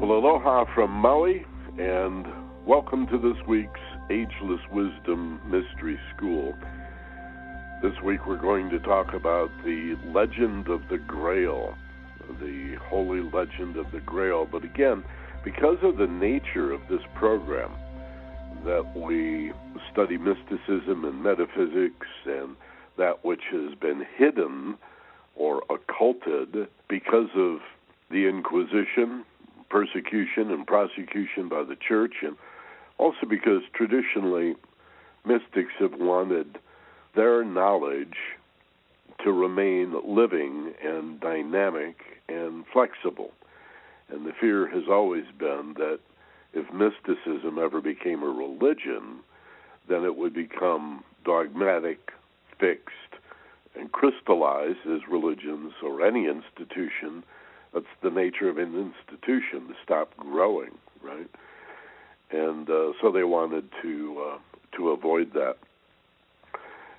Well, aloha from Maui, and welcome to this week's Ageless Wisdom Mystery School. This week we're going to talk about the legend of the Grail, the holy legend of the Grail. But again, because of the nature of this program, that we study mysticism and metaphysics and that which has been hidden or occulted because of the Inquisition persecution and prosecution by the church, and also because traditionally mystics have wanted their knowledge to remain living and dynamic and flexible. And the fear has always been that if mysticism ever became a religion, then it would become dogmatic, fixed, and crystallized as religions or any institution that's the nature of an institution to stop growing, right? And uh, so they wanted to uh, to avoid that.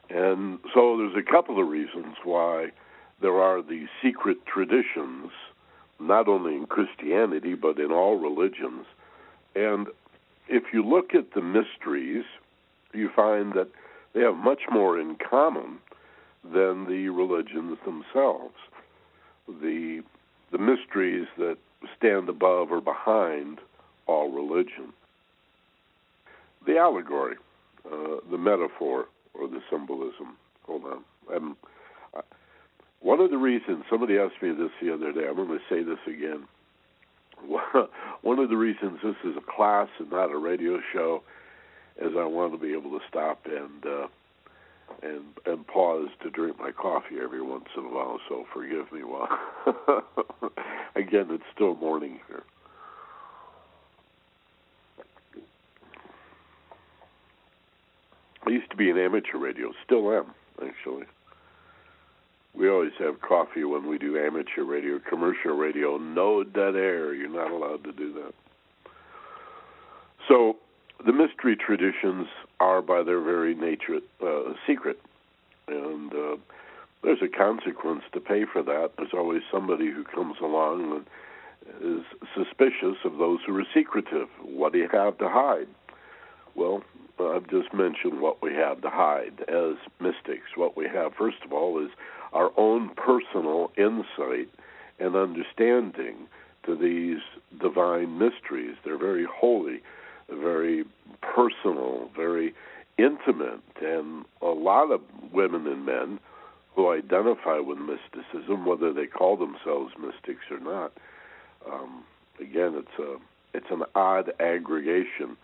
And so there's a couple of reasons why there are these secret traditions, not only in Christianity but in all religions. And if you look at the mysteries, you find that they have much more in common than the religions themselves. The the mysteries that stand above or behind all religion. The allegory, uh, the metaphor, or the symbolism. Hold on. I'm, I, one of the reasons, somebody asked me this the other day, I'm going to say this again. One of the reasons this is a class and not a radio show is I want to be able to stop and uh, and and pause to drink my coffee every once in a while. So forgive me while again it's still morning here. I used to be an amateur radio, still am actually. We always have coffee when we do amateur radio, commercial radio, no dead air. You're not allowed to do that. So the mystery traditions are, by their very nature, uh, secret, and uh, there's a consequence to pay for that. There's always somebody who comes along and is suspicious of those who are secretive. What do you have to hide? Well, I've just mentioned what we have to hide as mystics. What we have, first of all, is our own personal insight and understanding to these divine mysteries. They're very holy very personal, very intimate, and a lot of women and men who identify with mysticism, whether they call themselves mystics or not. Um, again, it's a it's an odd aggregation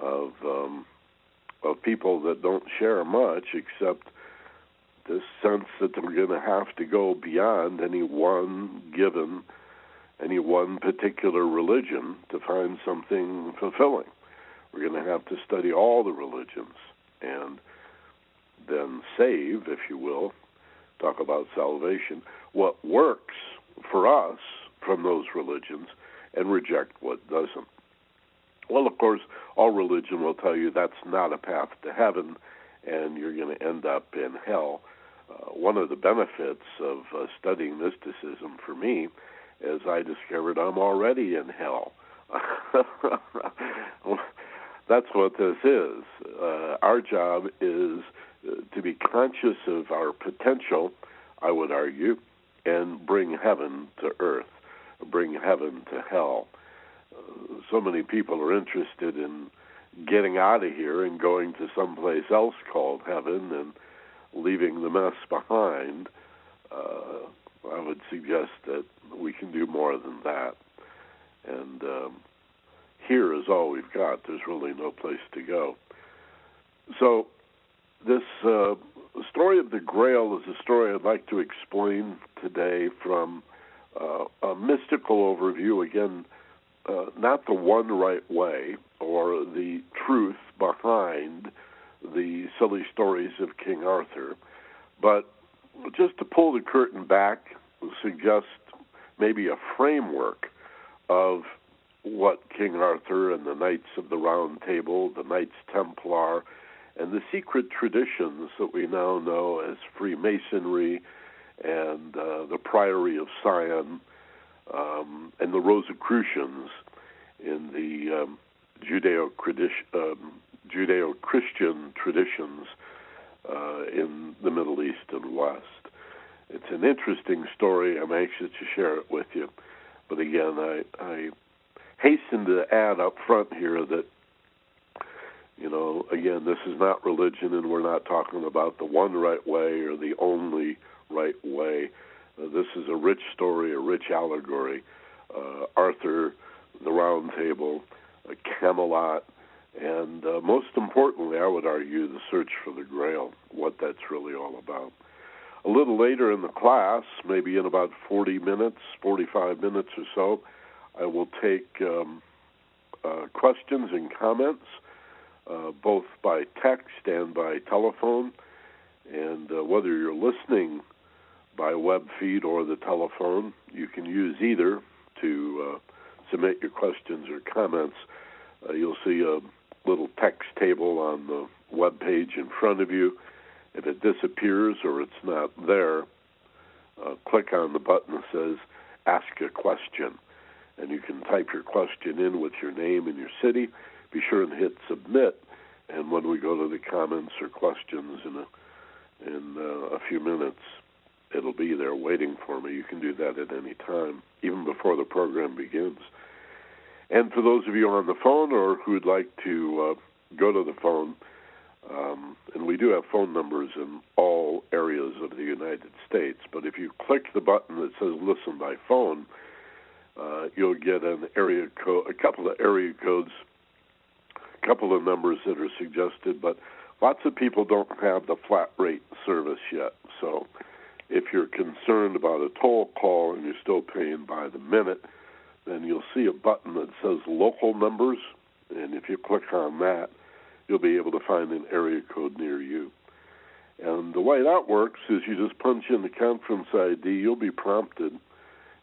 of um, of people that don't share much, except this sense that they're going to have to go beyond any one given any one particular religion to find something fulfilling. We're going to have to study all the religions and then save, if you will, talk about salvation, what works for us from those religions and reject what doesn't. Well, of course, all religion will tell you that's not a path to heaven and you're going to end up in hell. Uh, one of the benefits of uh, studying mysticism for me is I discovered I'm already in hell. that's what this is. Uh, our job is uh, to be conscious of our potential, I would argue, and bring heaven to earth, bring heaven to hell. Uh, so many people are interested in getting out of here and going to someplace else called heaven and leaving the mess behind. Uh, I would suggest that we can do more than that. And um, here is all we've got. There's really no place to go. So, this uh, story of the Grail is a story I'd like to explain today from uh, a mystical overview. Again, uh, not the one right way or the truth behind the silly stories of King Arthur, but just to pull the curtain back, suggest maybe a framework of what King Arthur and the Knights of the Round Table, the Knights Templar, and the secret traditions that we now know as Freemasonry and uh, the Priory of Sion um, and the Rosicrucians in the um, um, Judeo Christian traditions uh, in the Middle East and West. It's an interesting story. I'm anxious to share it with you. But again, I, I hasten to add up front here that, you know, again, this is not religion, and we're not talking about the one right way or the only right way. Uh, this is a rich story, a rich allegory. Uh, Arthur, the Round Table, Camelot, and uh, most importantly, I would argue the search for the Grail, what that's really all about. A little later in the class, maybe in about 40 minutes, 45 minutes or so, I will take um, uh, questions and comments, uh, both by text and by telephone. And uh, whether you're listening by web feed or the telephone, you can use either to uh, submit your questions or comments. Uh, you'll see a little text table on the web page in front of you. If it disappears or it's not there, uh, click on the button that says Ask a Question. And you can type your question in with your name and your city. Be sure and hit submit. And when we go to the comments or questions in a, in uh, a few minutes, it'll be there waiting for me. You can do that at any time, even before the program begins. And for those of you on the phone or who'd like to uh, go to the phone, um, and we do have phone numbers in all areas of the United States, but if you click the button that says listen by phone, uh, you'll get an area code, a couple of area codes, a couple of numbers that are suggested, but lots of people don't have the flat rate service yet. So if you're concerned about a toll call and you're still paying by the minute, then you'll see a button that says local numbers, and if you click on that, you'll be able to find an area code near you. And the way that works is you just punch in the conference ID, you'll be prompted,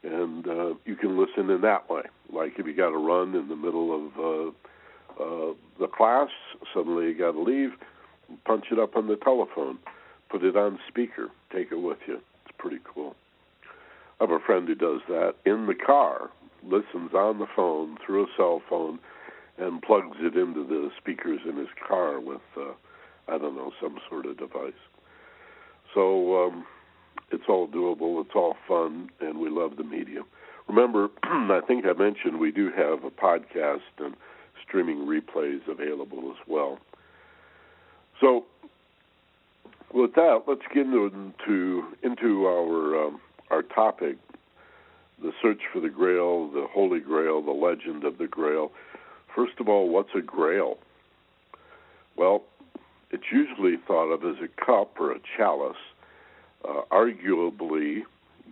and uh, you can listen in that way. Like if you got to run in the middle of uh, uh, the class, suddenly you got to leave, punch it up on the telephone, put it on speaker, take it with you. It's pretty cool. I have a friend who does that in the car listens on the phone through a cell phone and plugs it into the speakers in his car with uh, I don't know some sort of device. So um, it's all doable. It's all fun, and we love the medium. Remember, I think I mentioned we do have a podcast and streaming replays available as well. So with that, let's get into into our um, our topic the search for the Grail, the Holy Grail, the legend of the Grail. First of all, what's a Grail? Well, it's usually thought of as a cup or a chalice. Uh, arguably,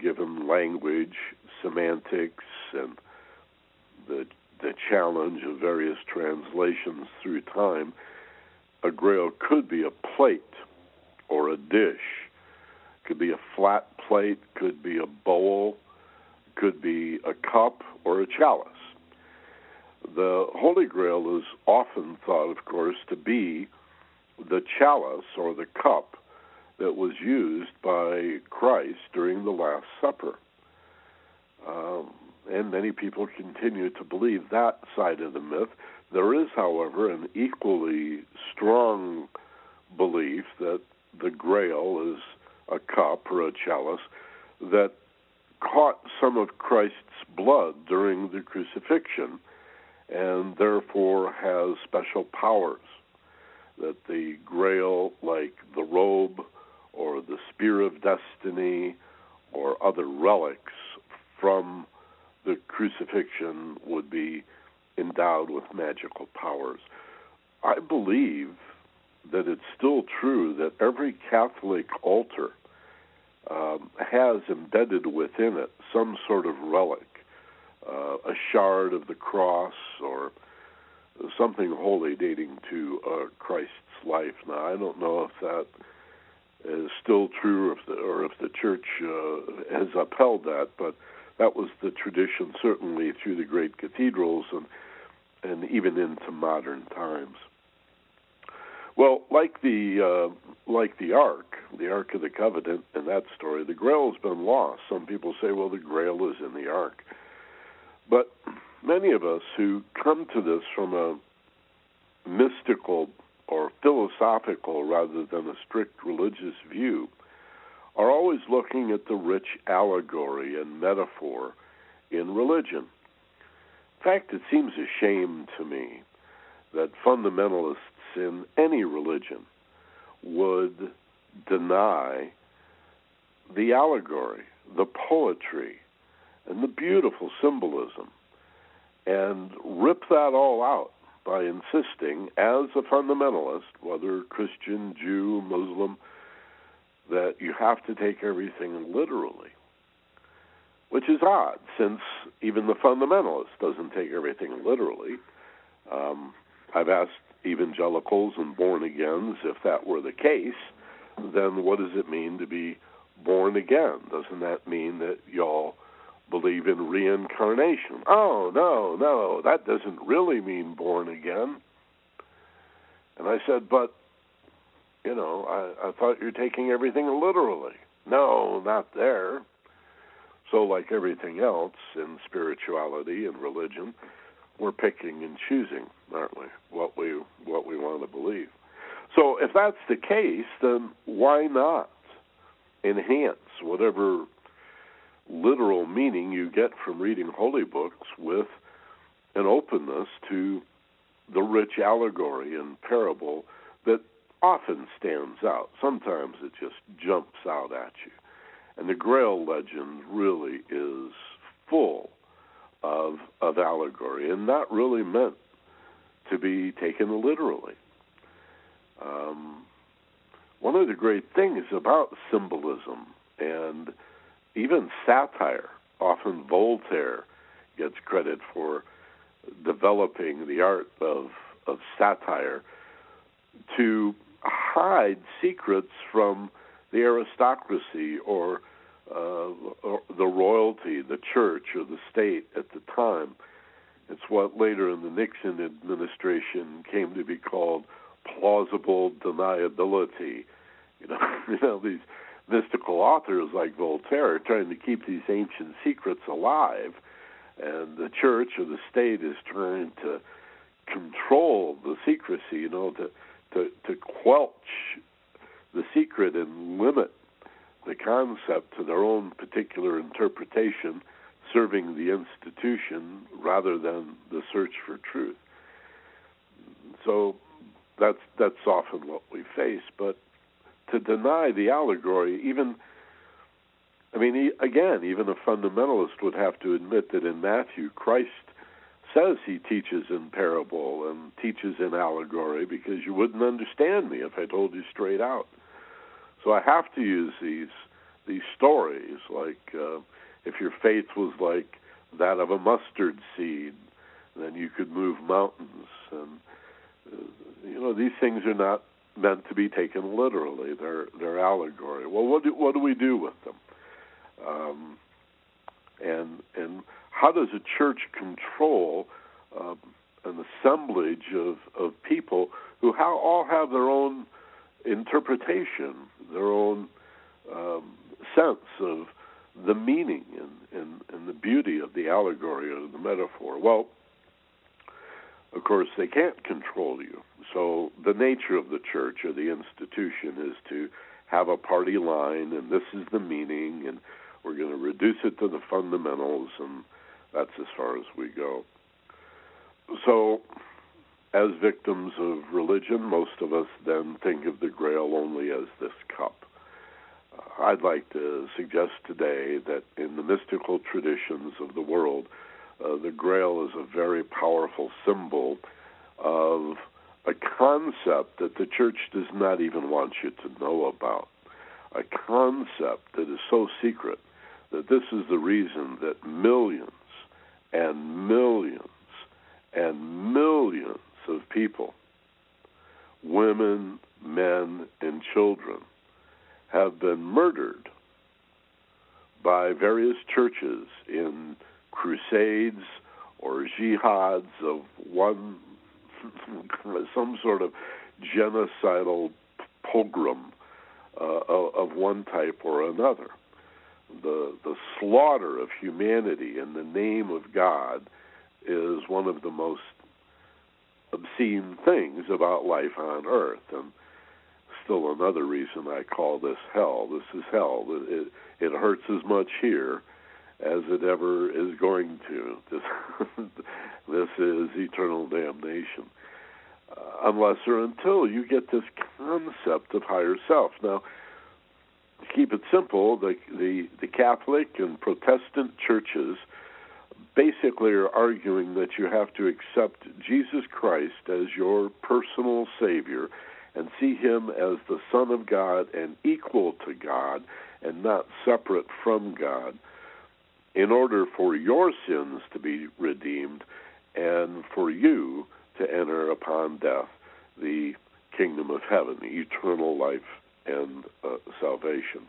given language, semantics, and the the challenge of various translations through time, a grail could be a plate or a dish. Could be a flat plate, could be a bowl, could be a cup or a chalice. The Holy Grail is often thought, of course, to be the chalice or the cup that was used by Christ during the Last Supper. Um, and many people continue to believe that side of the myth. There is, however, an equally strong belief that the Grail is a cup or a chalice that caught some of Christ's blood during the crucifixion and therefore has special powers. That the grail, like the robe or the spear of destiny or other relics from the crucifixion, would be endowed with magical powers. I believe that it's still true that every Catholic altar um, has embedded within it some sort of relic, uh, a shard of the cross or something holy dating to uh, Christ's life. Now, I don't know if that is still true or if the, or if the church uh, has upheld that, but that was the tradition certainly through the great cathedrals and and even into modern times. Well, like the uh, like the Ark, the Ark of the Covenant, in that story, the Grail has been lost. Some people say, well, the Grail is in the Ark, but many of us who come to this from a mystical or philosophical rather than a strict religious view are always looking at the rich allegory and metaphor in religion. In fact, it seems a shame to me that fundamentalists in any religion would deny the allegory, the poetry, and the beautiful symbolism, and rip that all out by insisting, as a fundamentalist, whether Christian, Jew, Muslim, that you have to take everything literally. Which is odd, since even the fundamentalist doesn't take everything literally. Um, I've asked evangelicals and born agains if that were the case, then what does it mean to be born again? Doesn't that mean that y'all believe in reincarnation? Oh, no, no, that doesn't really mean born again. And I said, but, you know, I, I thought you're taking everything literally. No, not there. So, like everything else in spirituality and religion, we're picking and choosing, aren't we? What we what we want to believe. So, if that's the case, then why not enhance whatever literal meaning you get from reading holy books with an openness to the rich allegory and parable that often stands out. Sometimes it just jumps out at you. And the Grail legend really is full of of allegory and not really meant to be taken literally. Um, one of the great things about symbolism and even satire, often Voltaire gets credit for developing the art of of satire to hide secrets from the aristocracy or uh, the royalty, the church, or the state at the time. It's what later in the Nixon administration came to be called plausible deniability. You know, you know these mystical authors like Voltaire are trying to keep these ancient secrets alive, and the church or the state is trying to control the secrecy. You know, to to to the secret and limit the concept to their own particular interpretation, serving the institution rather than the search for truth. So that's that's often what we face. But to deny the allegory, even I mean, again, even a fundamentalist would have to admit that in Matthew, Christ says he teaches in parable and teaches in allegory because you wouldn't understand me if I told you straight out. So I have to use these these stories, like uh, if your faith was like that of a mustard seed, then you could move mountains. And you know these things are not meant to be taken literally; they're they're allegory. Well, what do what do we do with them? Um, and and how does a church control uh, an assemblage of, of people who ha- all have their own interpretation, their own um, sense of the meaning and, and, and the beauty of the allegory or the metaphor. Well, of course, they can't control you. So the nature of the church or the institution is to have a party line, and this is the meaning, and we're going to reduce it to the fundamentals, and that's as far as we go. So as victims of religion, most of us then think of the Grail only as this cup. Uh, I'd like to suggest today that in the mystical traditions of the world, uh, the Grail is a very powerful symbol of a concept that the church does not even want you to know about. A concept that is so secret that this is the reason that millions and millions and millions of people, women, men, and children, have been murdered by various churches in crusades or jihads of one, some sort of genocidal pogrom uh, of one type or another. The the slaughter of humanity in the name of God is one of the most obscene things about life on earth. And still another reason I call this hell. This is hell. It, it hurts as much here as it ever is going to. This, this is eternal damnation. Uh, unless or until you get this concept of higher self. Now, to keep it simple, the, the, the Catholic and Protestant churches basically are arguing that you have to accept Jesus Christ as your personal Savior and see Him as the Son of God and equal to God and not separate from God in order for your sins to be redeemed and for you to enter upon death the kingdom of heaven, eternal life and uh, salvation.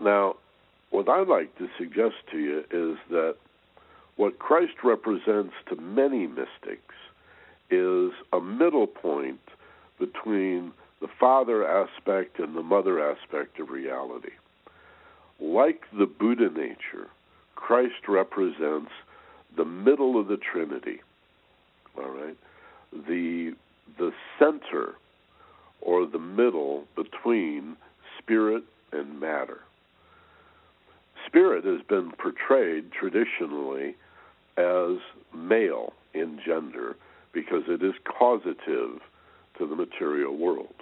Now, what I'd like to suggest to you is that what Christ represents to many mystics is a middle point between the father aspect and the mother aspect of reality. Like the Buddha nature, Christ represents the middle of the Trinity. All right? The the center or the middle between spirit and matter. Spirit has been portrayed traditionally as male in gender because it is causative to the material world.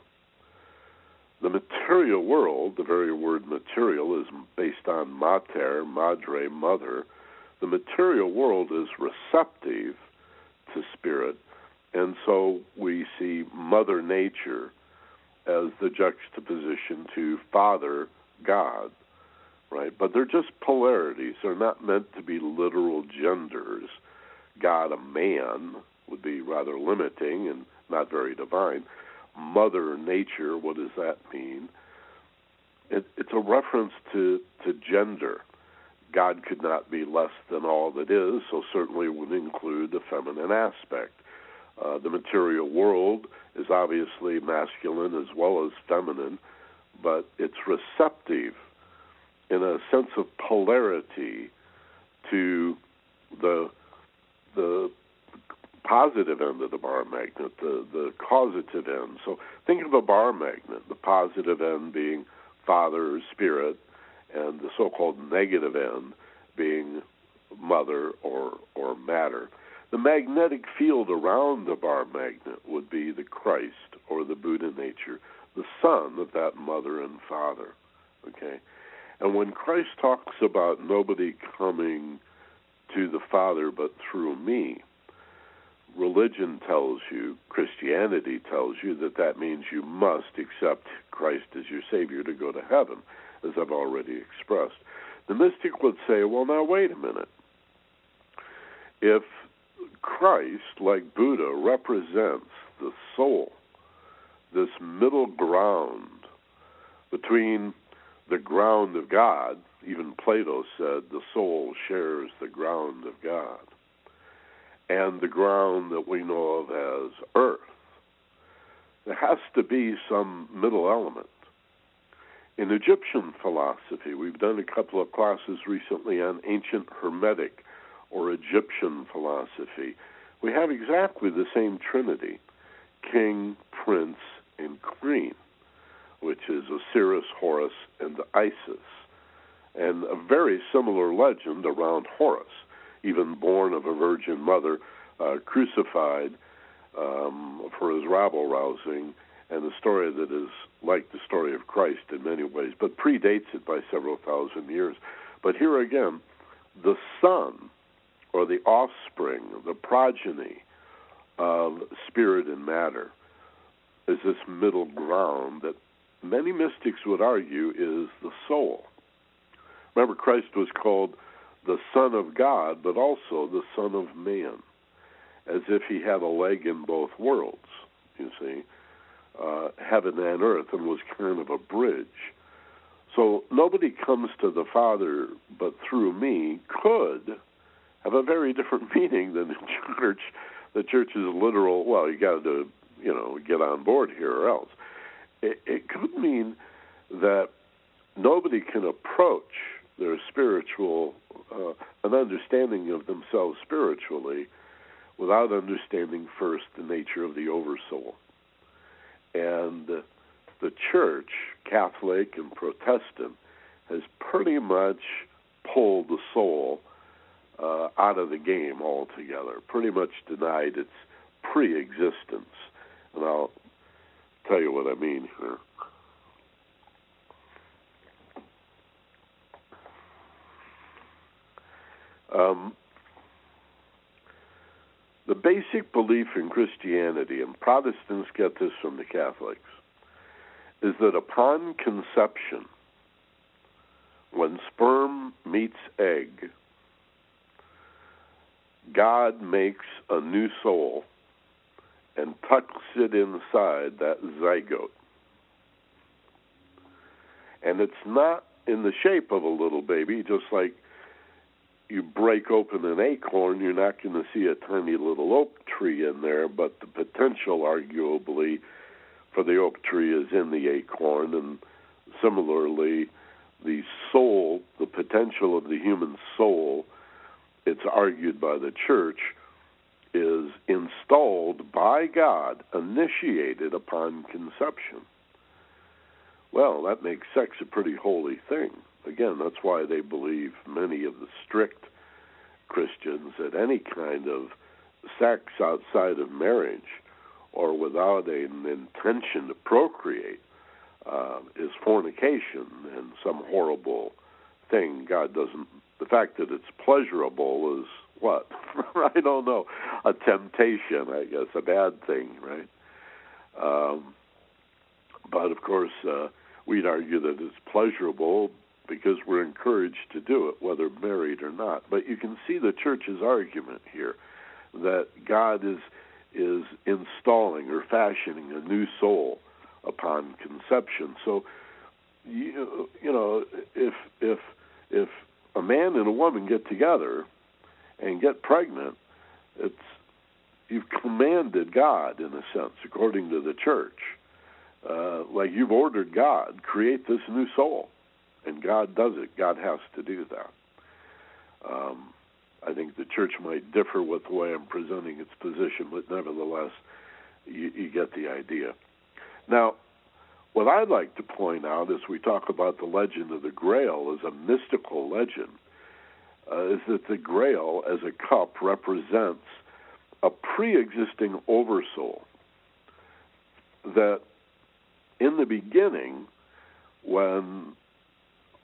The material world, the very word material, is based on mater, madre, mother. The material world is receptive to spirit, and so we see Mother Nature as the juxtaposition to Father God, right? But they're just polarities. They're not meant to be literal genders. God, a man, would be rather limiting and not very divine. Mother Nature, what does that mean? It, it's a reference to, to gender. God could not be less than all that is, so certainly would include the feminine aspect. Uh, the material world is obviously masculine as well as feminine, but it's receptive in a sense of polarity to the the positive end of the bar magnet, the, the causative end. So think of a bar magnet, the positive end being father or spirit, and the so called negative end being mother or, or matter. The magnetic field around the bar magnet would be the Christ or the Buddha nature, the son of that mother and father. Okay? And when Christ talks about nobody coming to the Father but through me, religion tells you, Christianity tells you, that that means you must accept Christ as your Savior to go to heaven, as I've already expressed. The mystic would say, well, now wait a minute. If Christ, like Buddha, represents the soul, this middle ground between the ground of God, even Plato said the soul shares the ground of God and the ground that we know of as earth. There has to be some middle element. In Egyptian philosophy, we've done a couple of classes recently on ancient Hermetic or Egyptian philosophy. We have exactly the same trinity king, prince, and queen, which is Osiris, Horus, and Isis. And a very similar legend around Horus even born of a virgin mother, uh, crucified um, for his rabble rousing, and a story that is like the story of Christ in many ways, but predates it by several thousand years. But here again, the son, or the offspring, the progeny of spirit and matter, is this middle ground that many mystics would argue is the soul. Remember, Christ was called the Son of God, but also the Son of Man, as if he had a leg in both worlds, you see, uh, heaven and earth, and was kind of a bridge. So nobody comes to the Father but through me could have a very different meaning than the church. The church is literal. Well, you got to, you know, get on board here, or else. It, it could mean that nobody can approach their spiritual uh, an understanding of themselves spiritually without understanding first the nature of the oversoul. And the church, Catholic and Protestant, has pretty much pulled the soul uh, out of the game altogether, pretty much denied its pre existence. And I'll tell you what I mean here. Um, the basic belief in Christianity, and Protestants get this from the Catholics, is that upon conception, when sperm meets egg, God makes a new soul and tucks it inside that zygote. And it's not in the shape of a little baby, just like you break open an acorn, you're not going to see a tiny little oak tree in there, but the potential, arguably, for the oak tree is in the acorn. And similarly, the soul, the potential of the human soul, it's argued by the church, is installed by God, initiated upon conception. Well, that makes sex a pretty holy thing. Again, that's why they believe many of the strict Christians that any kind of sex outside of marriage or without an intention to procreate uh, is fornication and some horrible thing. God doesn't. The fact that it's pleasurable is what? I don't know. A temptation, I guess, a bad thing, right? Um, but of course, uh, we'd argue that it's pleasurable because we're encouraged to do it, whether married or not. But you can see the church's argument here that God is is installing or fashioning a new soul upon conception. So you you know if if if a man and a woman get together and get pregnant, it's you've commanded God in a sense, according to the church. Uh, like you've ordered God, create this new soul, and God does it. God has to do that. Um, I think the church might differ with the way I'm presenting its position, but nevertheless, you, you get the idea. Now, what I'd like to point out as we talk about the legend of the Grail as a mystical legend uh, is that the Grail as a cup represents a pre existing oversoul that in the beginning, when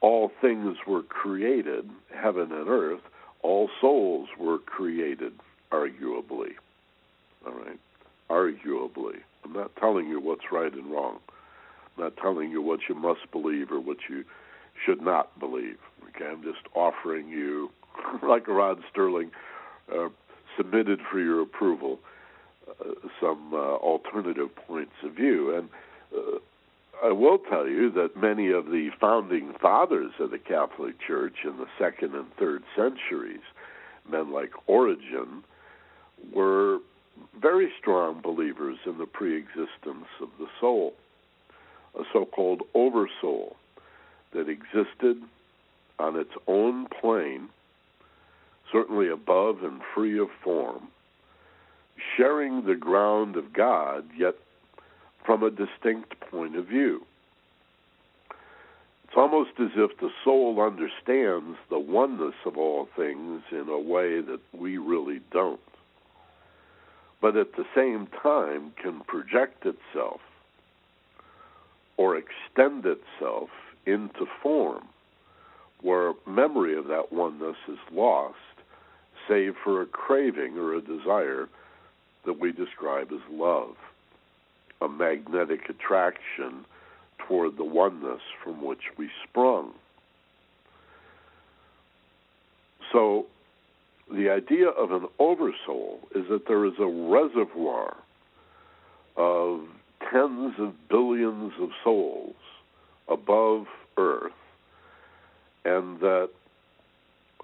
all things were created, heaven and earth, all souls were created, arguably. All right? Arguably. I'm not telling you what's right and wrong. I'm not telling you what you must believe or what you should not believe. Okay, I'm just offering you, like Rod Serling, uh, submitted for your approval, uh, some uh, alternative points of view. And uh, I will tell you that many of the founding fathers of the Catholic Church in the second and third centuries, men like Origen, were very strong believers in the preexistence of the soul, a so called oversoul that existed on its own plane, certainly above and free of form, sharing the ground of God, yet from a distinct point of view. It's almost as if the soul understands the oneness of all things in a way that we really don't, but at the same time can project itself or extend itself into form where memory of that oneness is lost, save for a craving or a desire that we describe as love, a magnetic attraction toward the oneness from which we sprung. So, the idea of an oversoul is that there is a reservoir of tens of billions of souls above Earth, and that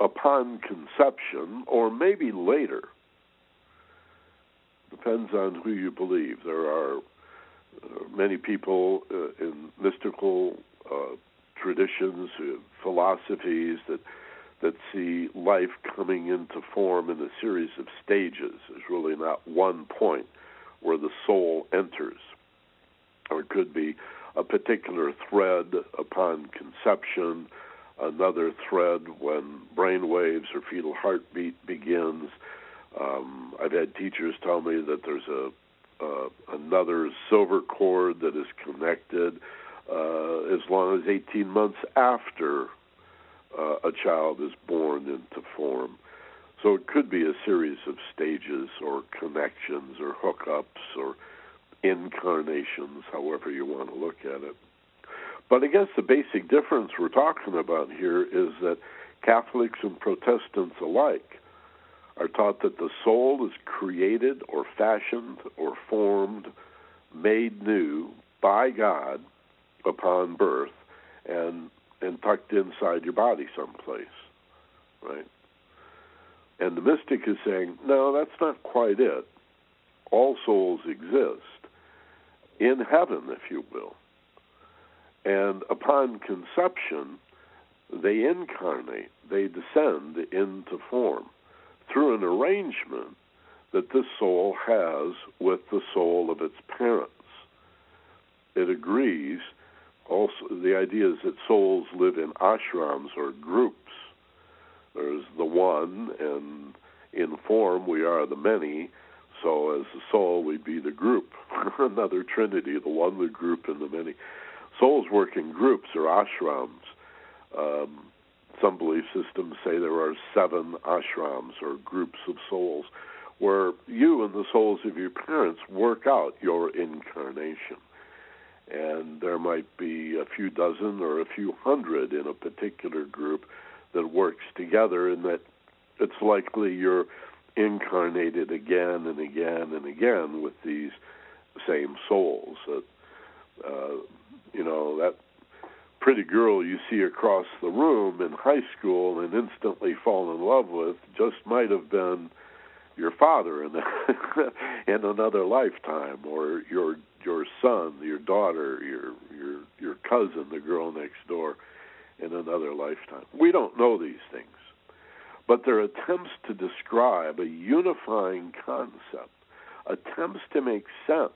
upon conception, or maybe later, depends on who you believe. There are many people uh, in mystical uh, traditions, uh, philosophies that that see life coming into form in a series of stages. There's really not one point where the soul enters. Or it could be a particular thread upon conception, another thread when brain waves or fetal heartbeat begins. Um, I've had teachers tell me that there's a uh, another silver cord that is connected uh, as long as 18 months after uh, a child is born into form. So it could be a series of stages or connections or hookups or incarnations, however you want to look at it. But I guess the basic difference we're talking about here is that Catholics and Protestants alike are taught that the soul is created or fashioned or formed, made new by God upon birth and and tucked inside your body someplace, right? And the mystic is saying, no, that's not quite it. All souls exist in heaven, if you will. And upon conception, they incarnate, they descend into form an arrangement that this soul has with the soul of its parents. It agrees. Also, the idea is that souls live in ashrams or groups. There's the one, and in form we are the many. So, as the soul, we'd be the group. Another trinity, the one, the group, and the many. Souls work in groups or ashrams. Um, some belief systems say there are seven ashrams or groups of souls where you and the souls of your parents work out your incarnation. And there might be a few dozen or a few hundred in a particular group that works together, and that it's likely you're incarnated again and again and again with these same souls. That uh, you know that pretty girl you see across the room in high school and instantly fall in love with just might have been your father in in another lifetime or your your son, your daughter, your your your cousin, the girl next door in another lifetime. We don't know these things. But they're attempts to describe a unifying concept, attempts to make sense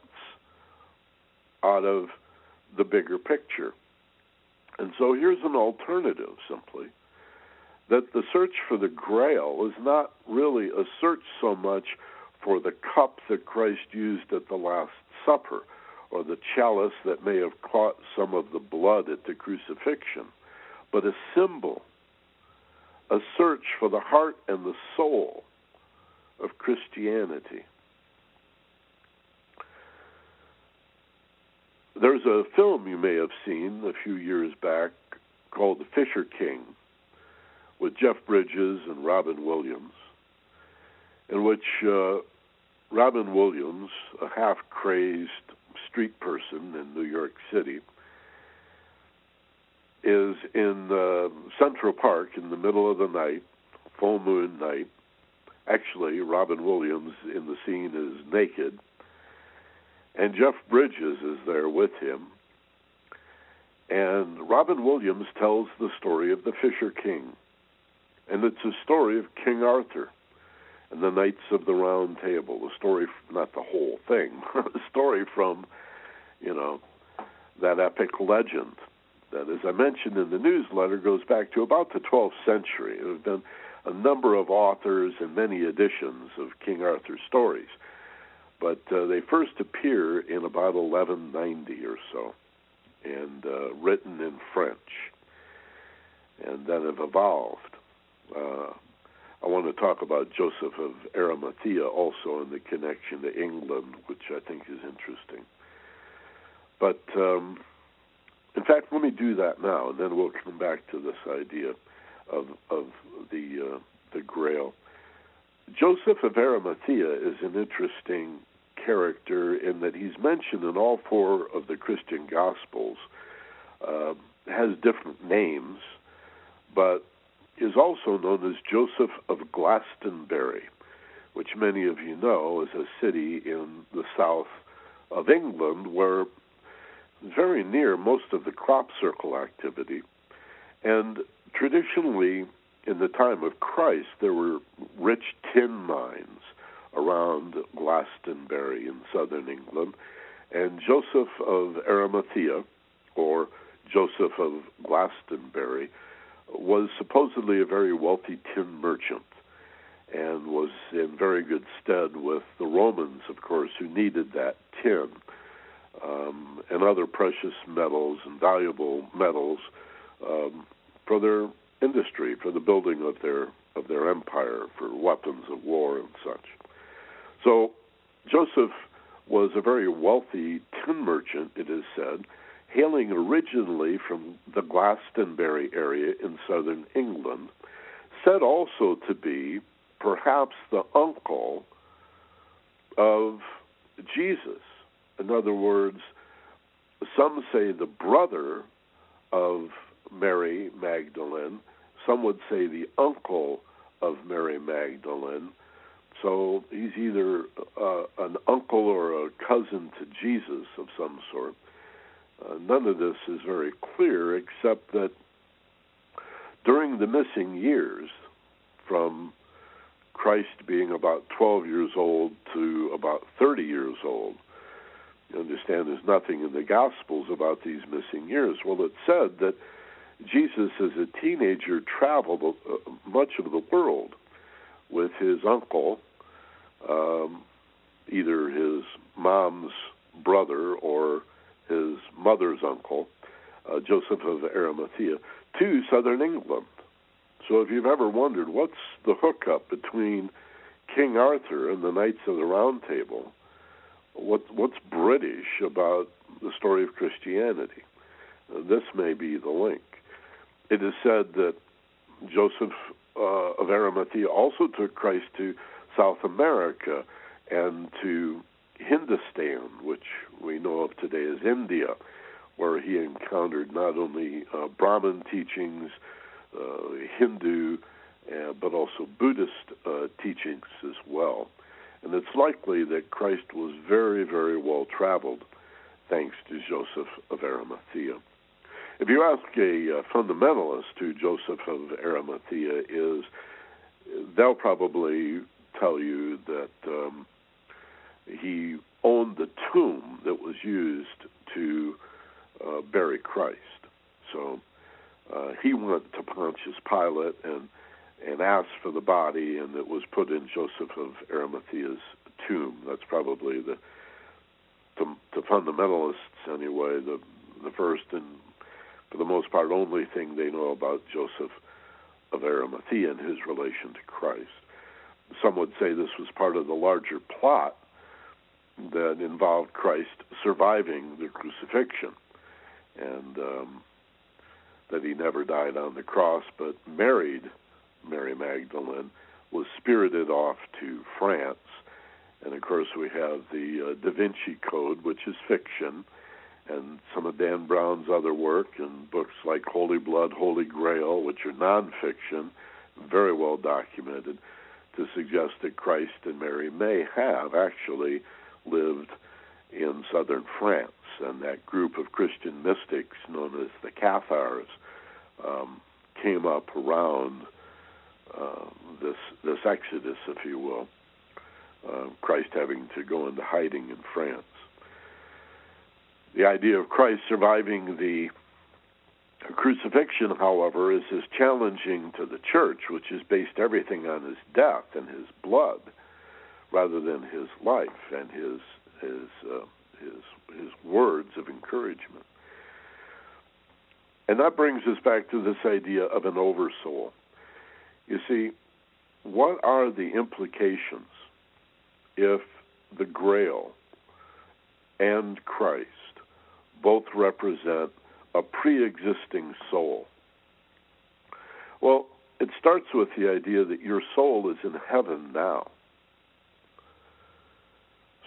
out of the bigger picture. And so here's an alternative simply that the search for the grail is not really a search so much for the cup that Christ used at the Last Supper or the chalice that may have caught some of the blood at the crucifixion, but a symbol, a search for the heart and the soul of Christianity. There's a film you may have seen a few years back called The Fisher King with Jeff Bridges and Robin Williams, in which uh, Robin Williams, a half crazed street person in New York City, is in uh, Central Park in the middle of the night, full moon night. Actually, Robin Williams in the scene is naked and Jeff Bridges is there with him. And Robin Williams tells the story of the Fisher King. And it's a story of King Arthur and the Knights of the Round Table. The story, not the whole thing, a story from, you know, that epic legend that, as I mentioned in the newsletter, goes back to about the 12th century. There have been a number of authors and many editions of King Arthur's stories but uh, they first appear in about 1190 or so, and uh, written in French, and then have evolved. Uh, I want to talk about Joseph of Arimathea also in the connection to England, which I think is interesting. But um, in fact, let me do that now, and then we'll come back to this idea of of the uh, the Grail. Joseph of Arimathea is an interesting character in that he's mentioned in all four of the Christian Gospels, uh, has different names, but is also known as Joseph of Glastonbury, which many of you know is a city in the south of England where very near most of the crop circle activity. And traditionally, in the time of Christ, there were rich tin mines around Glastonbury in southern England, and Joseph of Arimathea, or Joseph of Glastonbury, was supposedly a very wealthy tin merchant and was in very good stead with the Romans, of course, who needed that tin um, and other precious metals and valuable metals um, for their industry, for the building of their of their empire, for weapons of war and such. So Joseph was a very wealthy tin merchant, it is said, hailing originally from the Glastonbury area in southern England, said also to be perhaps the uncle of Jesus. In other words, some say the brother of Mary Magdalene, some would say the uncle of Mary Magdalene. So he's either uh, an uncle or a cousin to Jesus of some sort. Uh, none of this is very clear, except that during the missing years, from Christ being about 12 years old to about 30 years old. You understand there's nothing in the Gospels about these missing years. Well, it said that Jesus, as a teenager, traveled uh, much of the world with his uncle, um, either his mom's brother or his mother's uncle, uh, Joseph of Arimathea, to southern England. So if you've ever wondered what's the hookup between King Arthur and the Knights of the Round Table, what what's British about the story of Christianity? Uh, this may be the link. It is said that Joseph uh, of Arimathea also took Christ to South America and to Hindustan, which we know of today as India, where he encountered not only uh, Brahmin teachings uh, Hindu, uh, but also Buddhist uh, teachings as well. And it's likely that Christ was very, very well traveled thanks to Joseph of Arimathea. If you ask a uh, fundamentalist who Joseph of Arimathea is, they'll probably tell you that um, he owned the tomb that was used to uh, bury Christ. So uh, he went to Pontius Pilate and and asked for the body, and it was put in Joseph of Arimathea's tomb. That's probably the to, to fundamentalists anyway the the first and for the most part only thing they know about Joseph of Arimathea and his relation to Christ. Some would say this was part of the larger plot that involved Christ surviving the crucifixion, and um, that he never died on the cross, but married Mary Magdalene, was spirited off to France. And of course, we have the uh, Da Vinci Code, which is fiction, and some of Dan Brown's other work, and books like Holy Blood, Holy Grail, which are nonfiction, very well documented, to suggest that Christ and Mary may have actually lived in southern France and that group of Christian mystics known as the Cathars um, came up around uh, this this exodus, if you will, uh, Christ having to go into hiding in France. The idea of Christ surviving the crucifixion, however, is as challenging to the church, which has based everything on his death and his blood, rather than his life and his his uh, his his words of encouragement. And that brings us back to this idea of an oversoul. You see, what are the implications if the Grail and Christ both represent a pre existing soul? Well, it starts with the idea that your soul is in heaven now.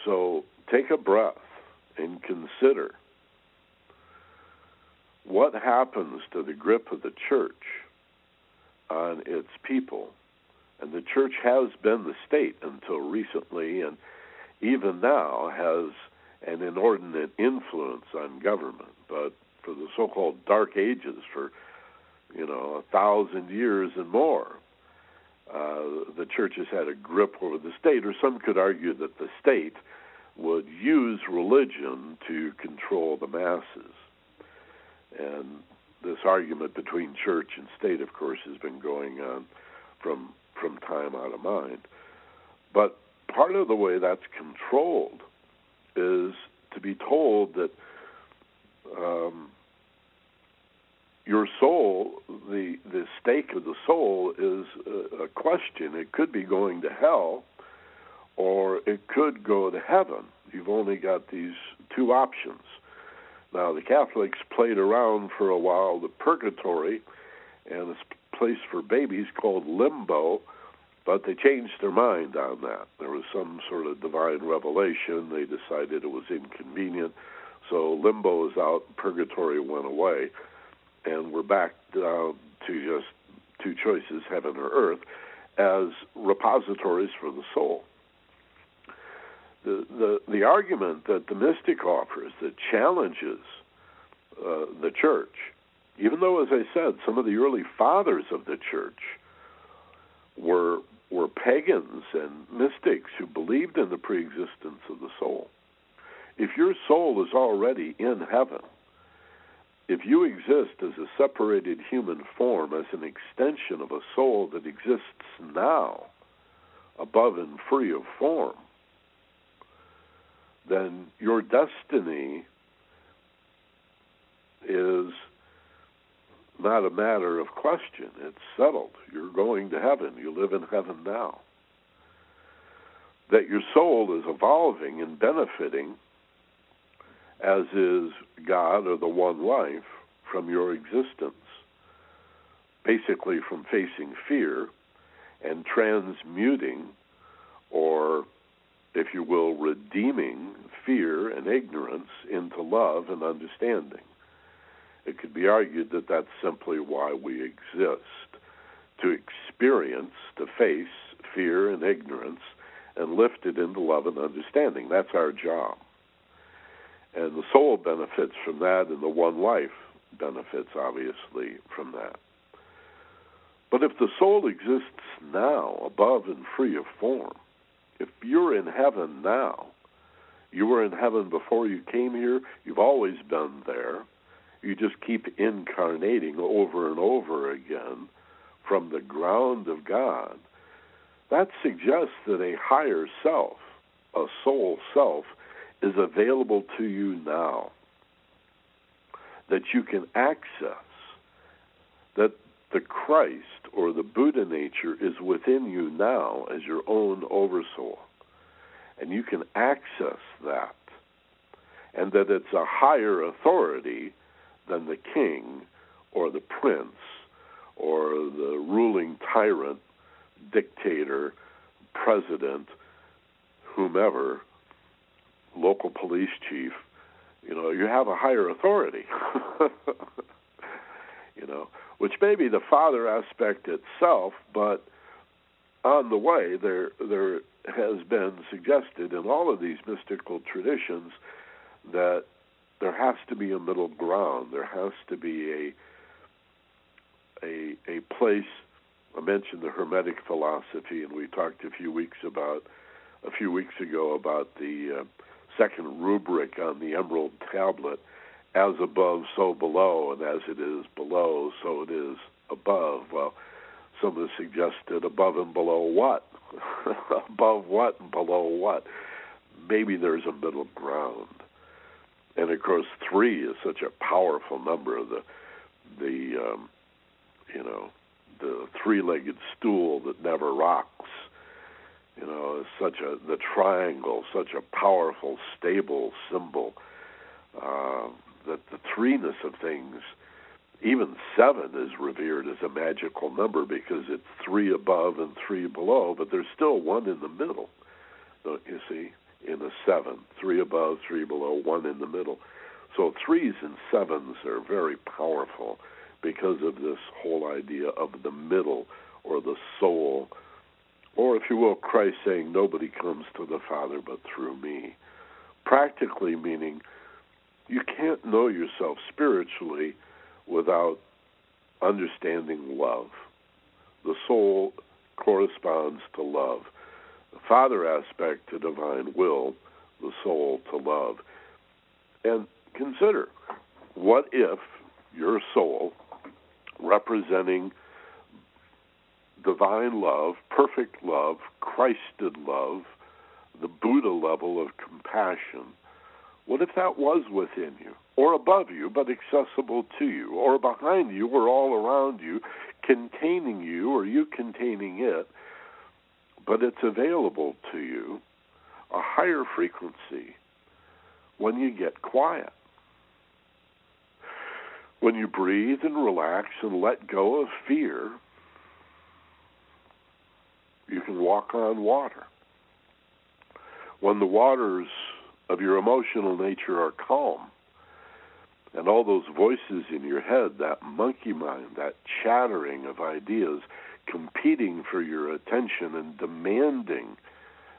So take a breath and consider what happens to the grip of the church on its people. And the church has been the state until recently, and even now has an inordinate influence on government. But for the so called Dark Ages, for you know, a thousand years and more. Uh, the church has had a grip over the state, or some could argue that the state would use religion to control the masses. And this argument between church and state, of course, has been going on from from time out of mind. But part of the way that's controlled is to be told that um, your soul, the the stake of the soul, is a, a question. It could be going to hell, or it could go to heaven. You've only got these two options. Now, the Catholics played around for a while the purgatory and this place for babies called limbo, but they changed their mind on that. There was some sort of divine revelation. They decided it was inconvenient. So limbo is out, purgatory went away, and we're back down to just two choices, heaven or earth, as repositories for the soul the, the, the argument that the mystic offers that challenges uh, the church, even though, as I said, some of the early fathers of the church were were pagans and mystics who believed in the preexistence of the soul. If your soul is already in heaven, if you exist as a separated human form, as an extension of a soul that exists now, above and free of form, then your destiny is not a matter of question. It's settled. You're going to heaven. You live in heaven now. That your soul is evolving and benefiting, as is God or the one life, from your existence. Basically, from facing fear and transmuting or if you will, redeeming fear and ignorance into love and understanding. It could be argued that that's simply why we exist to experience, to face fear and ignorance, and lift it into love and understanding. That's our job. And the soul benefits from that, and the one life benefits, obviously, from that. But if the soul exists now, above and free of form, if you're in heaven now, you were in heaven before you came here, you've always been there. You just keep incarnating over and over again from the ground of God. That suggests that a higher self, a soul self, is available to you now. That you can access. That the Christ or the Buddha nature is within you now as your own oversoul. And you can access that. And that it's a higher authority than the king or the prince or the ruling tyrant, dictator, president, whomever, local police chief. You know, you have a higher authority. you know, which may be the father aspect itself, but on the way there there has been suggested in all of these mystical traditions that there has to be a middle ground. There has to be a a a place. I mentioned the Hermetic philosophy, and we talked a few weeks about a few weeks ago about the uh, second rubric on the Emerald Tablet, as above, so below, and as it is below, so it is above. Well, some have suggested above and below what? above what and below what? Maybe there's a middle ground. And of course, three is such a powerful number. The the um, you know the three-legged stool that never rocks. You know, such a the triangle, such a powerful, stable symbol. Uh, that the threeness of things, even seven is revered as a magical number because it's three above and three below, but there's still one in the middle. Don't you see? In a seven, three above, three below, one in the middle. So threes and sevens are very powerful because of this whole idea of the middle or the soul, or if you will, Christ saying, Nobody comes to the Father but through me. Practically meaning you can't know yourself spiritually without understanding love. The soul corresponds to love. The Father aspect to divine will, the soul to love. And consider what if your soul, representing divine love, perfect love, Christed love, the Buddha level of compassion, what if that was within you, or above you, but accessible to you, or behind you, or all around you, containing you, or you containing it, but it's available to you, a higher frequency when you get quiet? When you breathe and relax and let go of fear, you can walk on water. When the waters of your emotional nature are calm. And all those voices in your head, that monkey mind, that chattering of ideas, competing for your attention and demanding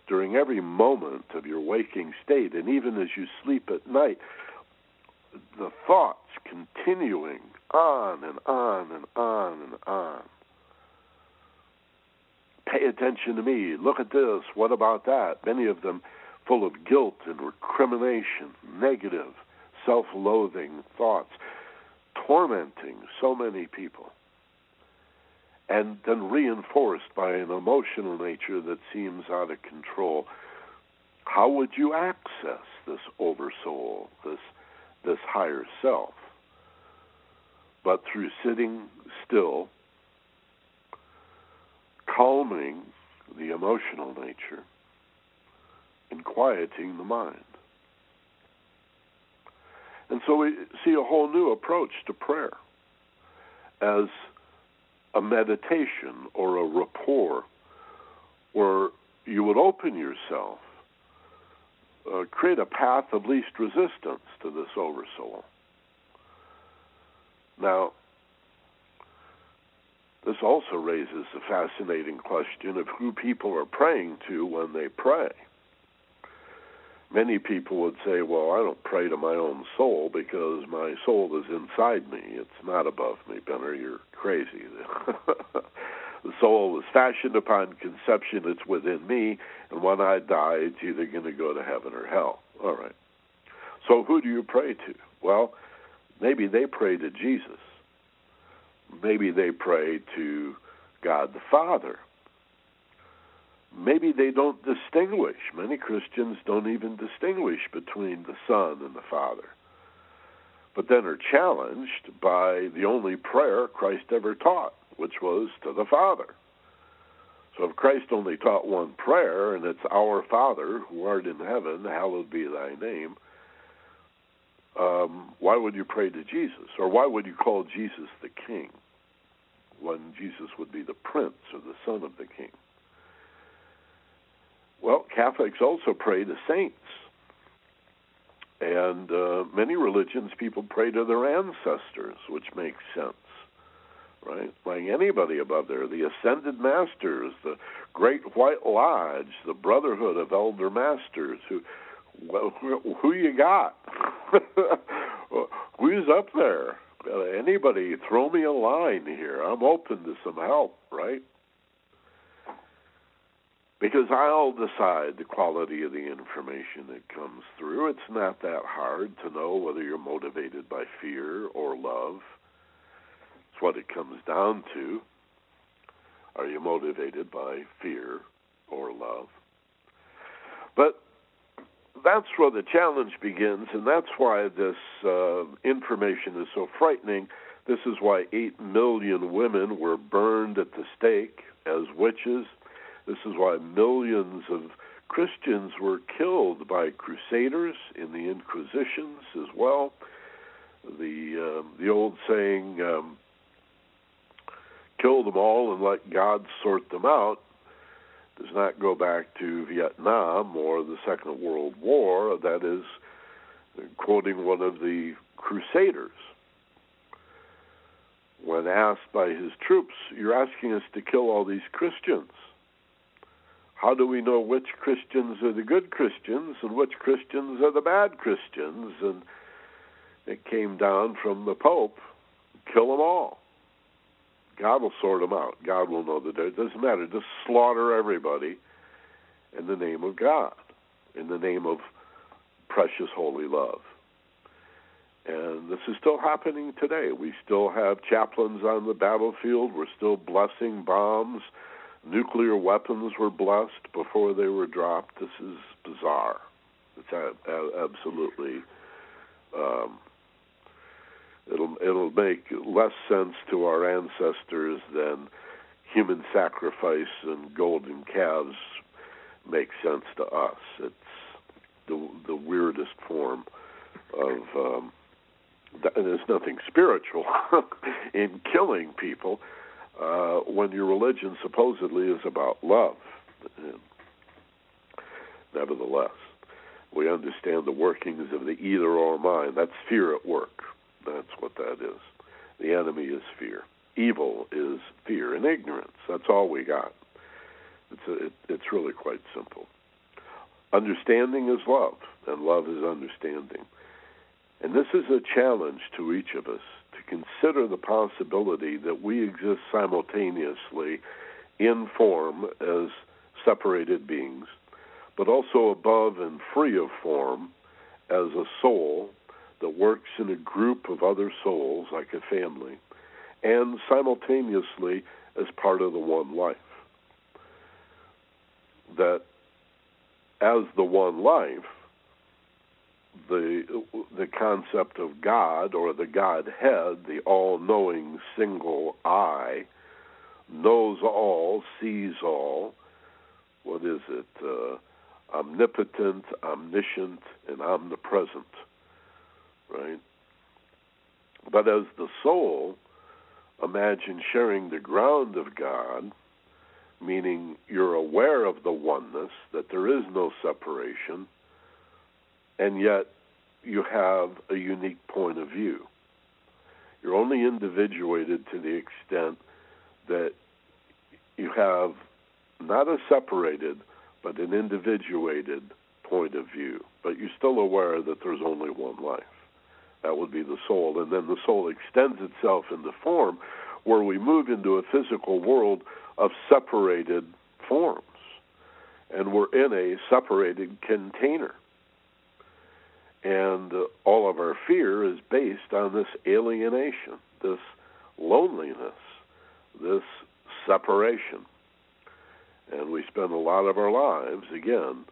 during every moment of your waking state, and even as you sleep at night, the thoughts continuing on and on and on and on. Pay attention to me. Look at this. What about that? Many of them full of guilt and recrimination, negative, self loathing thoughts, tormenting so many people, and then reinforced by an emotional nature that seems out of control. How would you access this oversoul, this this higher self? But through sitting still, calming the emotional nature, and quieting the mind. And so we see a whole new approach to prayer as a meditation or a rapport where you would open yourself, uh, create a path of least resistance to this oversoul. Now, this also raises the fascinating question of who people are praying to when they pray many people would say, well, I don't pray to my own soul because my soul is inside me. It's not above me, Benner. You're crazy. the soul is fashioned upon conception. It's within me. And when I die, it's either going to go to heaven or hell. All right. So who do you pray to? Well, maybe they pray to Jesus. Maybe they pray to God the Father maybe they don't distinguish. Many Christians don't even distinguish between the Son and the Father. But then are challenged by the only prayer Christ ever taught, which was to the Father. So if Christ only taught one prayer, and it's Our Father who art in heaven, hallowed be thy name, um, why would you pray to Jesus? Or why would you call Jesus the King when Jesus would be the Prince or the Son of the King? Well, Catholics also pray to saints. And uh, many religions, people pray to their ancestors, which makes sense, right? Like anybody above there, the ascended masters, the Great White Lodge, the Brotherhood of Elder Masters, who, well, who, you got? Who's up there? Anybody, throw me a line here. I'm open to some help, right? Because I'll decide the quality of the information that comes through. It's not that hard to know whether you're motivated by fear or love. It's what it comes down to. Are you motivated by fear or love? But that's where the challenge begins, and that's why this uh, information is so frightening. This is why 8 million women were burned at the stake as witches this is why millions of Christians were killed by crusaders in the Inquisitions as well. The uh, the old saying, um, "Kill them all and let God sort them out," does not go back to Vietnam or the Second World War. That is quoting one of the crusaders when asked by his troops, "You're asking us to kill all these Christians." How do we know which Christians are the good Christians and which Christians are the bad Christians? And it came down from the Pope kill them all. God will sort them out. God will know difference. It doesn't matter. Just slaughter everybody in the name of God, in the name of precious holy love. And this is still happening today. We still have chaplains on the battlefield. We're still blessing bombs. Nuclear weapons were blessed before they were dropped. This is bizarre. It's a, a, absolutely. Um, it'll it'll make less sense to our ancestors than human sacrifice and golden calves make sense to us. It's the the weirdest form of um, there's nothing spiritual in killing people uh, when your religion supposedly is about love. Nevertheless, we understand the workings of the either or mind. That's fear at work. That's what that is. The enemy is fear. Evil is fear and ignorance. That's all we got. It's a, it, it's really quite simple. Understanding is love, and love is understanding. And this is a challenge to each of us consider the possibility that we exist simultaneously in form as separated beings, but also above and free of form as a soul that works in a group of other souls like a family, and simultaneously as part of the one life. That as the one life, the the concept of God or the Godhead, the all-knowing single I, knows all, sees all. What is it? Uh, omnipotent, omniscient, and omnipresent. Right. But as the soul, imagine sharing the ground of God, meaning you're aware of the oneness, that there is no separation and yet you have a unique point of view. You're only individuated to the extent that you have not a separated, but an individuated point of view. But you're still aware that there's only one life. That would be the soul. And then the soul extends itself into form where we move into a physical world of separated forms. And we're in a separated container. And uh, all of our fear is based on this alienation, this loneliness, this separation. And we spend a lot of our lives, again,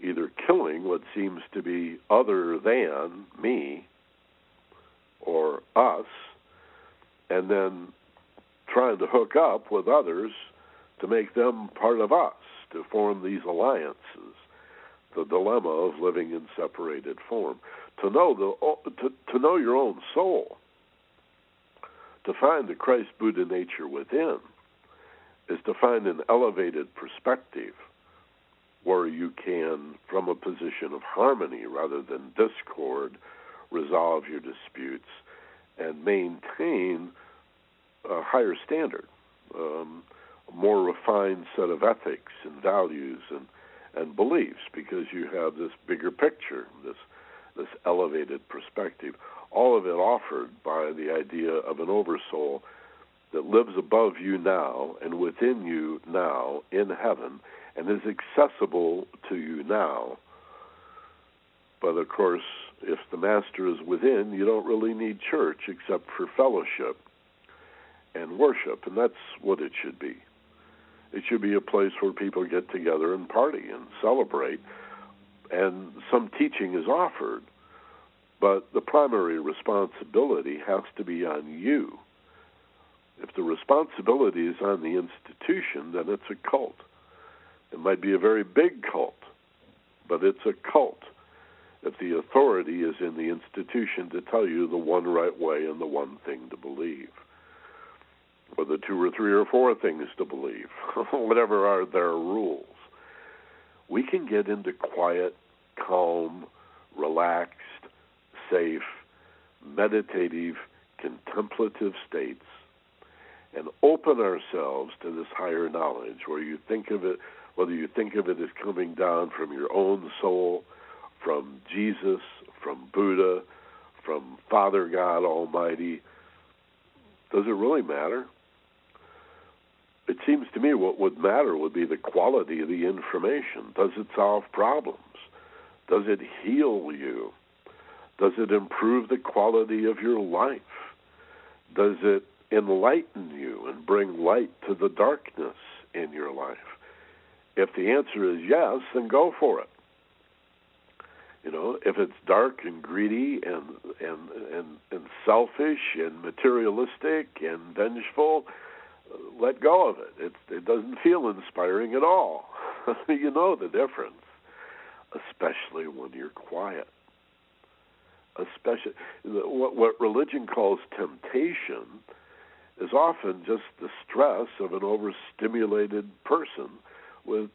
either killing what seems to be other than me or us, and then trying to hook up with others to make them part of us, to form these alliances the dilemma of living in separated form. To know the to, to know your own soul, to find the Christ Buddha nature within, is to find an elevated perspective where you can, from a position of harmony rather than discord, resolve your disputes and maintain a higher standard, um, a more refined set of ethics and values and and beliefs because you have this bigger picture, this this elevated perspective. All of it offered by the idea of an oversoul that lives above you now and within you now in heaven and is accessible to you now. But of course, if the master is within, you don't really need church except for fellowship and worship, and that's what it should be. It should be a place where people get together and party and celebrate. And some teaching is offered, but the primary responsibility has to be on you. If the responsibility is on the institution, then it's a cult. It might be a very big cult, but it's a cult if the authority is in the institution to tell you the one right way and the one thing to believe the two or three or four things to believe, whatever are their rules. We can get into quiet, calm, relaxed, safe, meditative, contemplative states and open ourselves to this higher knowledge where you think of it whether you think of it as coming down from your own soul, from Jesus, from Buddha, from Father God Almighty, does it really matter? It seems to me what would matter would be the quality of the information. Does it solve problems? Does it heal you? Does it improve the quality of your life? Does it enlighten you and bring light to the darkness in your life? If the answer is yes, then go for it. You know, if it's dark and greedy and and and, and selfish and materialistic and vengeful, let go of it. It it doesn't feel inspiring at all. you know the difference, especially when you're quiet. Especially what what religion calls temptation is often just the stress of an overstimulated person with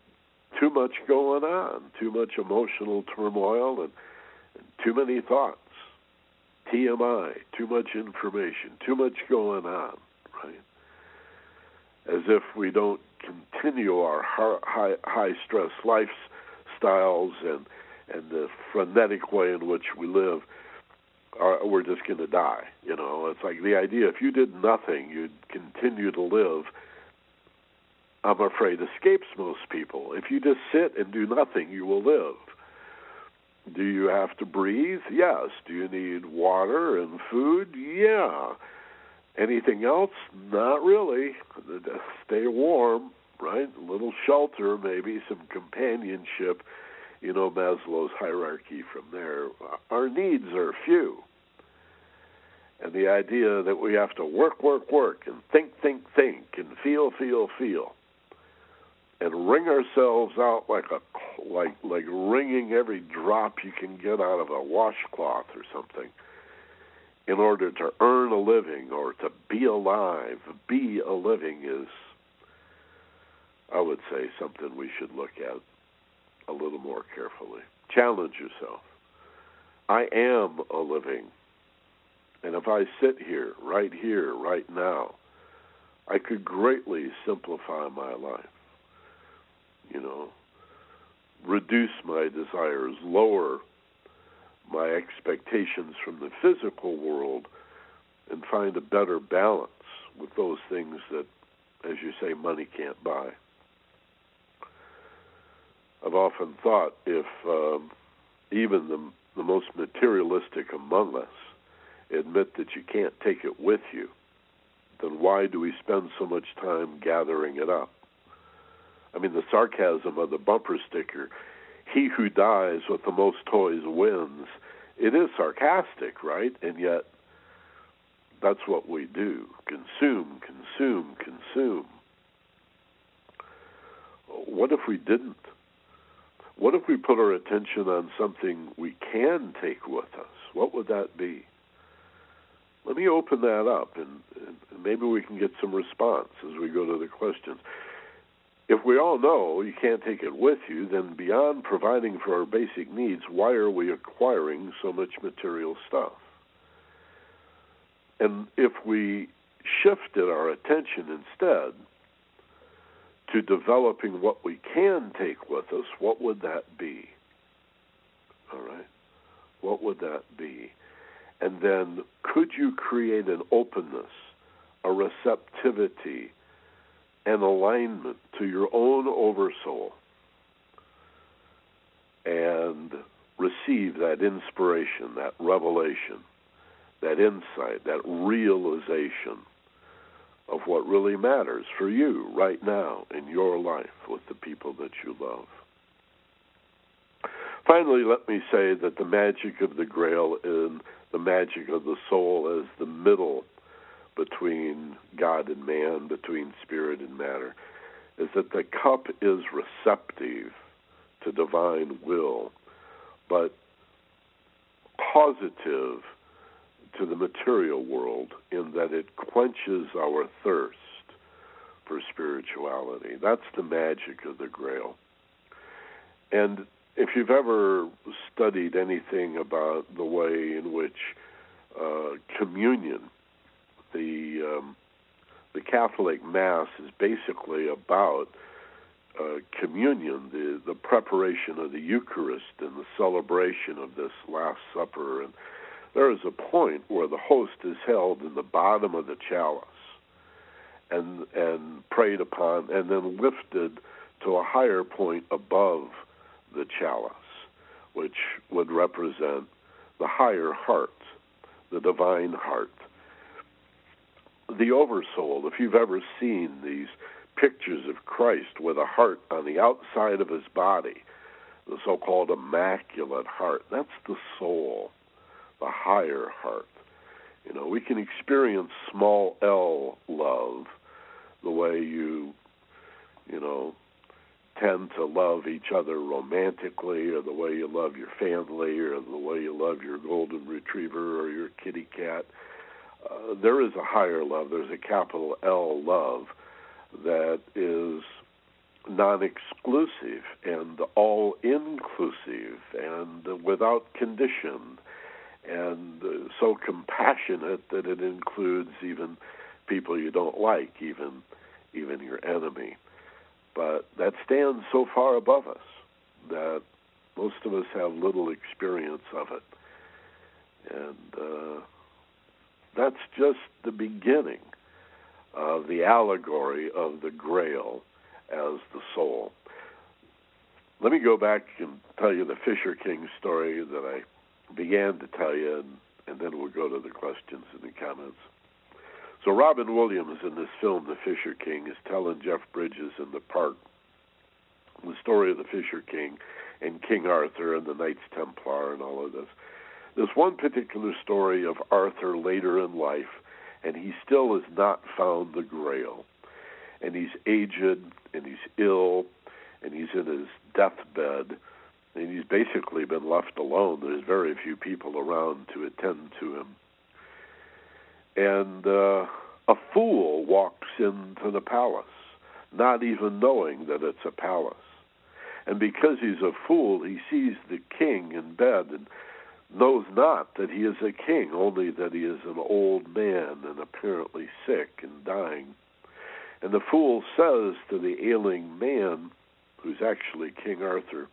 too much going on, too much emotional turmoil, and, and too many thoughts. TMI, too much information, too much going on, right? As if we don't continue our high high stress lifestyles and and the frenetic way in which we live, are, we're just going to die. You know, it's like the idea if you did nothing, you'd continue to live I'm afraid, escapes most people. If you just sit and do nothing, you will live. Do you have to breathe? Yes. Do you need water and food? Yeah. Anything else? Not really. Stay warm, right? A little shelter, maybe some companionship. You know Maslow's hierarchy from there. Our needs are few. And the idea that we have to work, work, work, and think, think, think, and feel, feel, feel and wring ourselves out like a like like wringing every drop you can get out of a washcloth or something in order to earn a living or to be alive. Be a living is i would say something we should look at a little more carefully. Challenge yourself. I am a living. And if i sit here right here right now i could greatly simplify my life you know, reduce my desires, lower my expectations from the physical world, and find a better balance with those things that, as you say, money can't buy. I've often thought if um, even the, the most materialistic among us admit that you can't take it with you, then why do we spend so much time gathering it up? I mean, the sarcasm of the bumper sticker, he who dies with the most toys wins. It is sarcastic, right? And yet, that's what we do consume, consume, consume. What if we didn't? What if we put our attention on something we can take with us? What would that be? Let me open that up and, and maybe we can get some response as we go to the questions if we all know you can't take it with you, then beyond providing for our basic needs, why are we acquiring so much material stuff? And if we shifted our attention instead to developing what we can take with us, what would that be? All right? What would that be? And then could you create an openness, a receptivity, and alignment to your own oversoul and receive that inspiration, that revelation, that insight, that realization of what really matters for you right now in your life with the people that you love. Finally, let me say that the magic of the Grail and the magic of the soul as the middle between God and man, between spirit and matter, is that the cup is receptive to divine will, but causative to the material world in that it quenches our thirst for spirituality. That's the magic of the Grail. And if you've ever studied anything about the way in which uh, communion the um, the Catholic Mass is basically about uh, communion, the the preparation of the Eucharist and the celebration of this Last Supper, and there is a point where the host is held in the bottom of the chalice, and and prayed upon, and then lifted to a higher point above the chalice, which would represent the higher heart, the divine heart. The oversoul, if you've ever seen these pictures of Christ with a heart on the outside of his body, the so called immaculate heart, that's the soul, the higher heart. You know, we can experience small L love the way you, you know, tend to love each other romantically, or the way you love your family, or the way you love your golden retriever or your kitty cat. Uh, there is a higher love. There's a capital L love that is non exclusive and all inclusive and without condition and so compassionate that it includes even people you don't like, even even your enemy. But that stands so far above us that most of us have little experience of it. And uh, that's just the beginning of the allegory of the grail as the soul. Let me go back and tell you the Fisher King story that I began to tell you, and, and then we'll go to the questions and the comments. So Robin Williams in this film, The Fisher King, is telling Jeff Bridges in the park the story of the Fisher King and King Arthur and the Knights Templar and all of this. There's one particular story of Arthur later in life, and he still has not found the Grail. And he's aged, and he's ill, and he's in his deathbed, and he's basically been left alone. There's very few people around to attend to him. And uh, a fool walks into the palace, not even knowing that it's a palace. And because he's a fool, he sees the king in bed and knows not that he is a king, only that he is an old man and apparently sick and dying. And the fool says to the ailing man, who's actually King Arthur,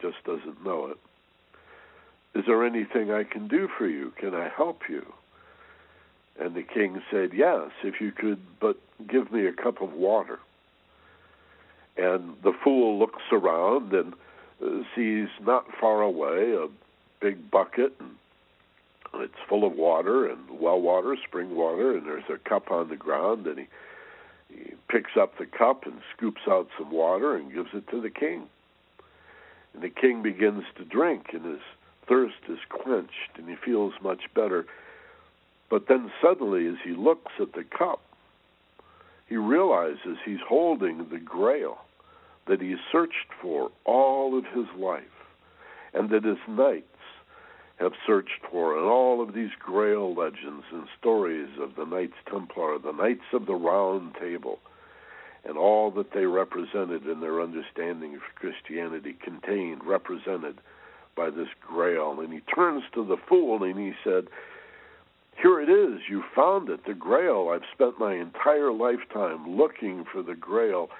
just doesn't know it, Is there anything I can do for you? Can I help you? And the king said, Yes, if you could but give me a cup of water. And the fool looks around and sees not far away a big bucket, and it's full of water and well water, spring water, and there's a cup on the ground, and he he picks up the cup and scoops out some water and gives it to the king. And the king begins to drink, and his thirst is quenched, and he feels much better. But then suddenly, as he looks at the cup, he realizes he's holding the grail that he searched for all of his life and that his knights have searched for in all of these grail legends and stories of the Knights Templar, the Knights of the Round Table, and all that they represented in their understanding of Christianity contained, represented by this grail. And he turns to the fool and he said, here it is. You found it, the Grail. I've spent my entire lifetime looking for the Grail,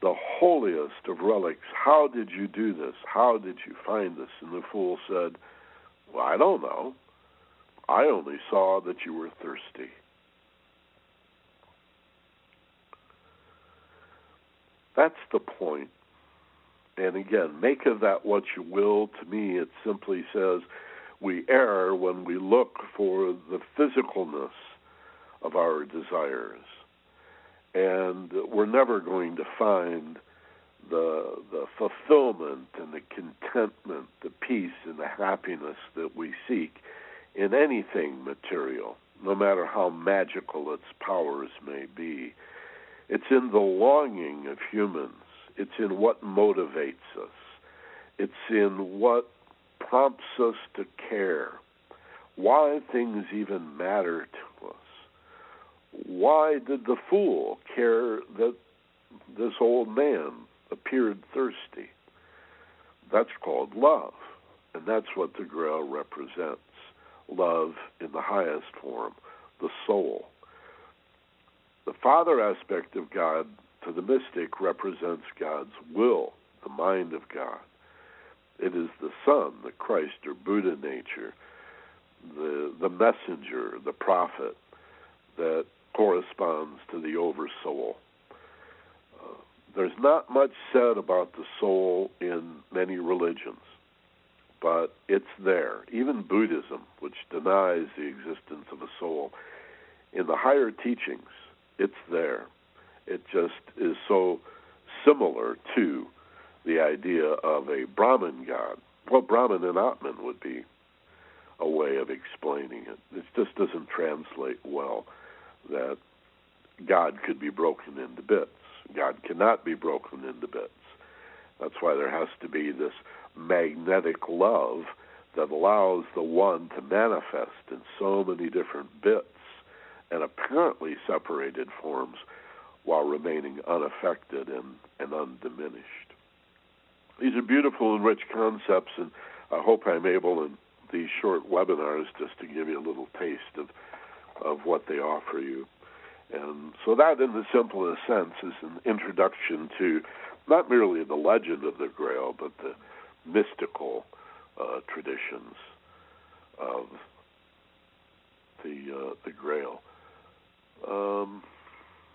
the holiest of relics. How did you do this? How did you find this? And the fool said, Well, I don't know. I only saw that you were thirsty. That's the point. And again, make of that what you will. To me, it simply says, we err when we look for the physicalness of our desires. And we're never going to find the the fulfillment and the contentment, the peace and the happiness that we seek in anything material, no matter how magical its powers may be. It's in the longing of humans. It's in what motivates us. It's in what prompts us to care, why things even matter to us. Why did the fool care that this old man appeared thirsty? That's called love, and that's what the Grail represents love in the highest form, the soul. The Father aspect of God to the mystic represents God's will, the mind of God. It is the Son, the Christ or Buddha nature, the the messenger, the prophet that corresponds to the oversoul. There's not much said about the soul in many religions, but it's there. Even Buddhism, which denies the existence of a soul, in the higher teachings, it's there. It just is so similar to the idea of a Brahman god. Well, Brahman and Atman would be a way of explaining it. It just doesn't translate well that God could be broken into bits. God cannot be broken into bits. That's why there has to be this magnetic love that allows the one to manifest in so many different bits and apparently separated forms while remaining unaffected and, and undiminished. These are beautiful and rich concepts, and I hope I'm able in these short webinars just to give you a little taste of, of what they offer you. And so that, in the simplest sense, is an introduction to not merely the legend of the Grail, but the mystical uh, traditions of the uh, the Grail. Um,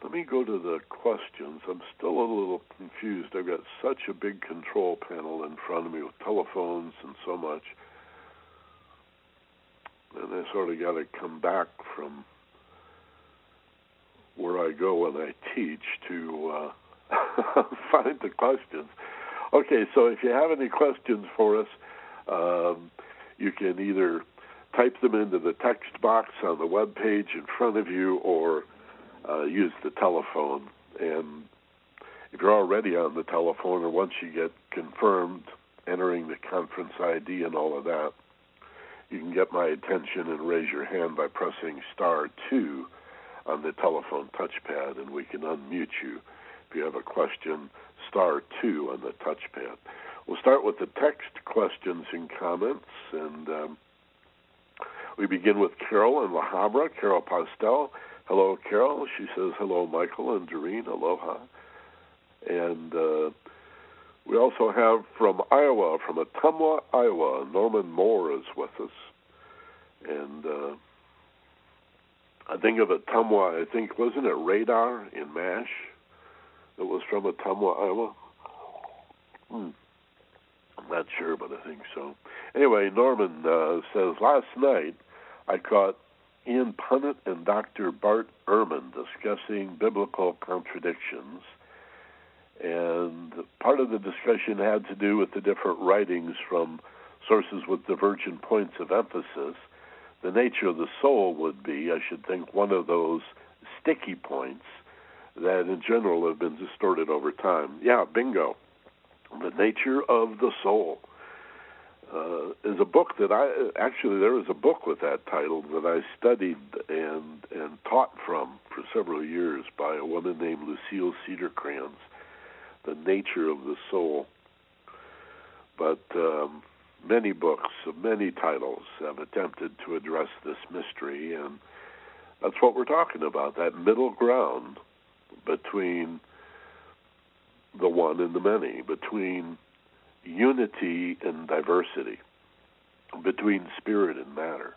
let me go to the questions. I'm still a little confused. I've got such a big control panel in front of me with telephones and so much. And I sort of got to come back from where I go when I teach to uh, find the questions. Okay, so if you have any questions for us, um, you can either type them into the text box on the web page in front of you or uh, use the telephone. And if you're already on the telephone or once you get confirmed, entering the conference ID and all of that, you can get my attention and raise your hand by pressing star 2 on the telephone touchpad, and we can unmute you if you have a question, star 2 on the touchpad. We'll start with the text questions and comments, and um, we begin with Carol in La Habra, Carol Pastel. Hello, Carol. She says, hello, Michael and Doreen. Aloha. And uh, we also have from Iowa, from Ottumwa, Iowa, Norman Moore is with us. And uh, I think of Ottumwa, I think, wasn't it Radar in MASH It was from Ottumwa, Iowa? Hmm. I'm not sure, but I think so. Anyway, Norman uh, says, last night I caught Ian Punnett and Dr. Bart Ehrman discussing biblical contradictions. And part of the discussion had to do with the different writings from sources with divergent points of emphasis. The nature of the soul would be, I should think, one of those sticky points that in general have been distorted over time. Yeah, bingo. The nature of the soul uh, is a book that I actually there is a book with that title that I studied and and taught from for several years by a woman named Lucille Cedercrans, The Nature of the Soul. But um, many books of many titles have attempted to address this mystery, and that's what we're talking about that middle ground between the one and the many, between unity and diversity between spirit and matter.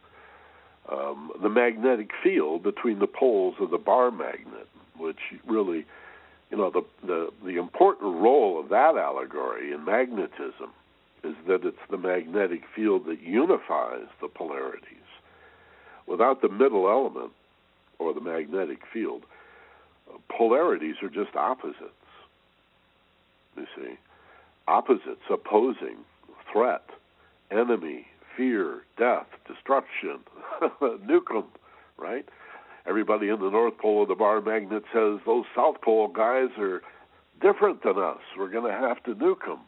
Um, the magnetic field between the poles of the bar magnet, which really, you know, the, the, the important role of that allegory in magnetism is that it's the magnetic field that unifies the polarities. Without the middle element, or the magnetic field, uh, polarities are just opposites. You see? opposites, opposing, threat, enemy, fear, death, destruction, nuke them, right? Everybody in the North Pole of the bar magnet says those South Pole guys are different than us. We're going to have to nuke them.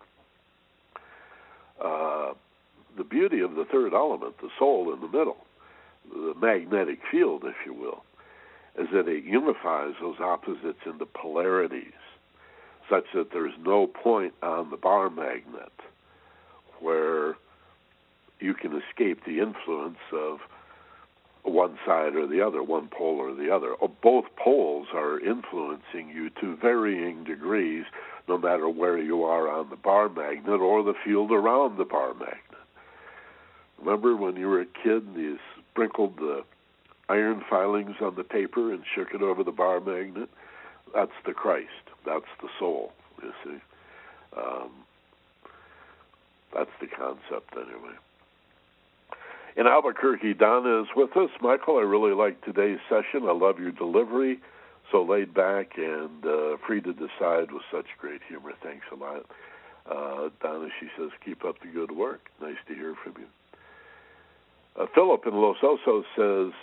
Uh, the beauty of the third element, the soul in the middle, the magnetic field, if you will, is that it unifies those opposites into polarities such that there's no point on the bar magnet where you can escape the influence of one side or the other, one pole or the other. Oh, both poles are influencing you to varying degrees, no matter where you are on the bar magnet or the field around the bar magnet. Remember when you were a kid and you sprinkled the iron filings on the paper and shook it over the bar magnet. That's the Christ. That's the soul. You see, um, that's the concept anyway. In Albuquerque, Donna is with us. Michael, I really like today's session. I love your delivery. So laid back and uh, free to decide with such great humor. Thanks a lot. Uh, Donna, she says, keep up the good work. Nice to hear from you. Uh, Philip in Los Osos says,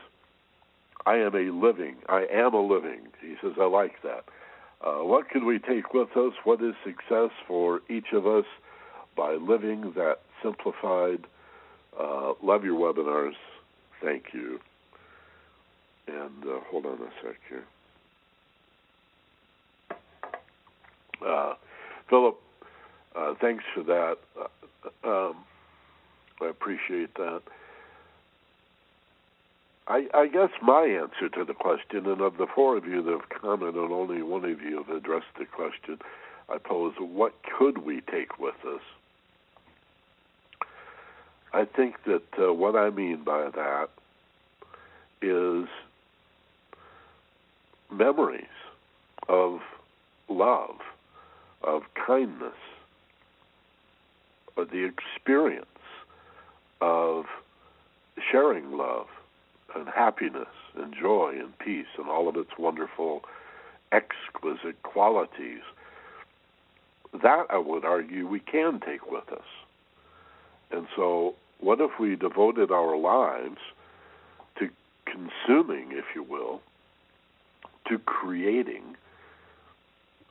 I am a living. I am a living. He says, I like that. Uh, what can we take with us? What is success for each of us by living that simplified? Uh, love your webinars. Thank you. And uh, hold on a sec here. Uh, Philip, uh, thanks for that. Uh, um, I appreciate that. I, I, guess my answer to the question, and of the four of you that have commented, only one of you have addressed the question I pose what could we take with us? I think that uh, what I mean by that is memories of love of kindness, or the experience of sharing love and happiness and joy and peace and all of its wonderful, exquisite qualities. That, I would argue, we can take with us. And so, what if we devoted our lives to consuming, if you will, to creating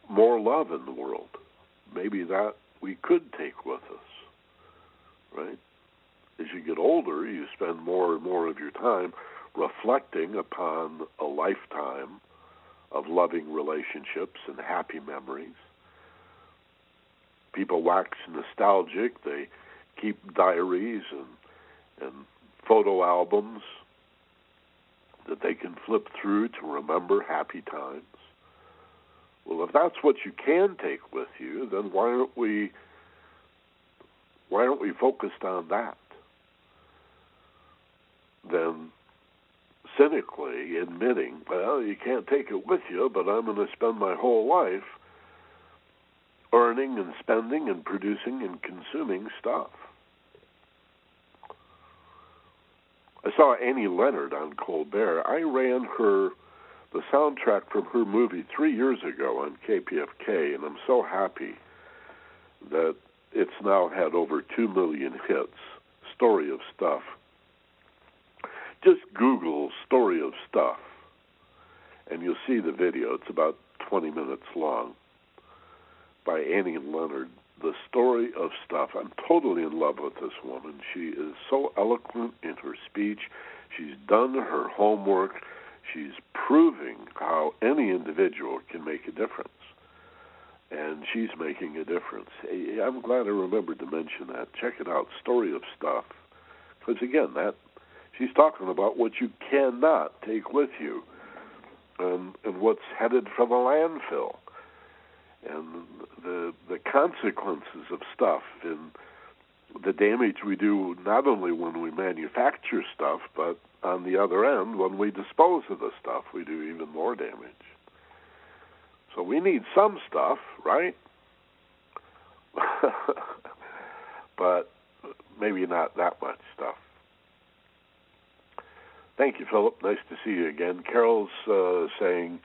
more love in the world. Maybe that we could take with us, right? As you get older, you spend more and more of your time reflecting upon a lifetime of loving relationships and happy memories. People wax nostalgic. They keep diaries and and photo albums that they can flip through to remember happy times. Well, if that's what you can take with you, then why aren't we why aren't we focused on that? Then cynically admitting, well, you can't take it with you, but I'm going to spend my whole life earning and spending and producing and consuming stuff. I saw Annie Leonard on Colbert. I ran her the soundtrack from her movie three years ago on KPFK, and I'm so happy that it's now had over two million hits. Story of Stuff. Just Google Story of Stuff, and you'll see the video. It's about 20 minutes long by Annie Leonard. The story of stuff. I'm totally in love with this woman. She is so eloquent in her speech. She's done her homework she's proving how any individual can make a difference. And she's making a difference. I'm glad I remembered to mention that. Check it out, Story of Stuff. Because again, that she's talking about what you cannot take with you, and and what's headed for the landfill, and the the consequences of stuff, and the damage we do not only when we manufacture stuff, but on the other end, when we dispose of the stuff, we do even more damage. So we need some stuff, right? but maybe not that much stuff. Thank you, Philip. Nice to see you again. Carol's uh, saying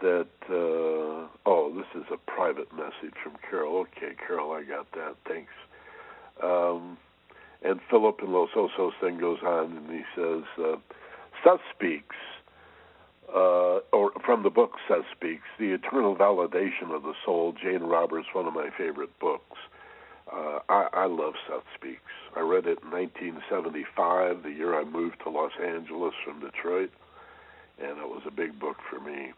that, uh, oh, this is a private message from Carol. Okay, Carol, I got that. Thanks. Um, and Philip in Los Osos then goes on and he says, uh, Seth speaks, uh, or from the book Seth Speaks, The Eternal Validation of the Soul, Jane Roberts, one of my favorite books. Uh, I, I love Seth Speaks. I read it in 1975, the year I moved to Los Angeles from Detroit, and it was a big book for me.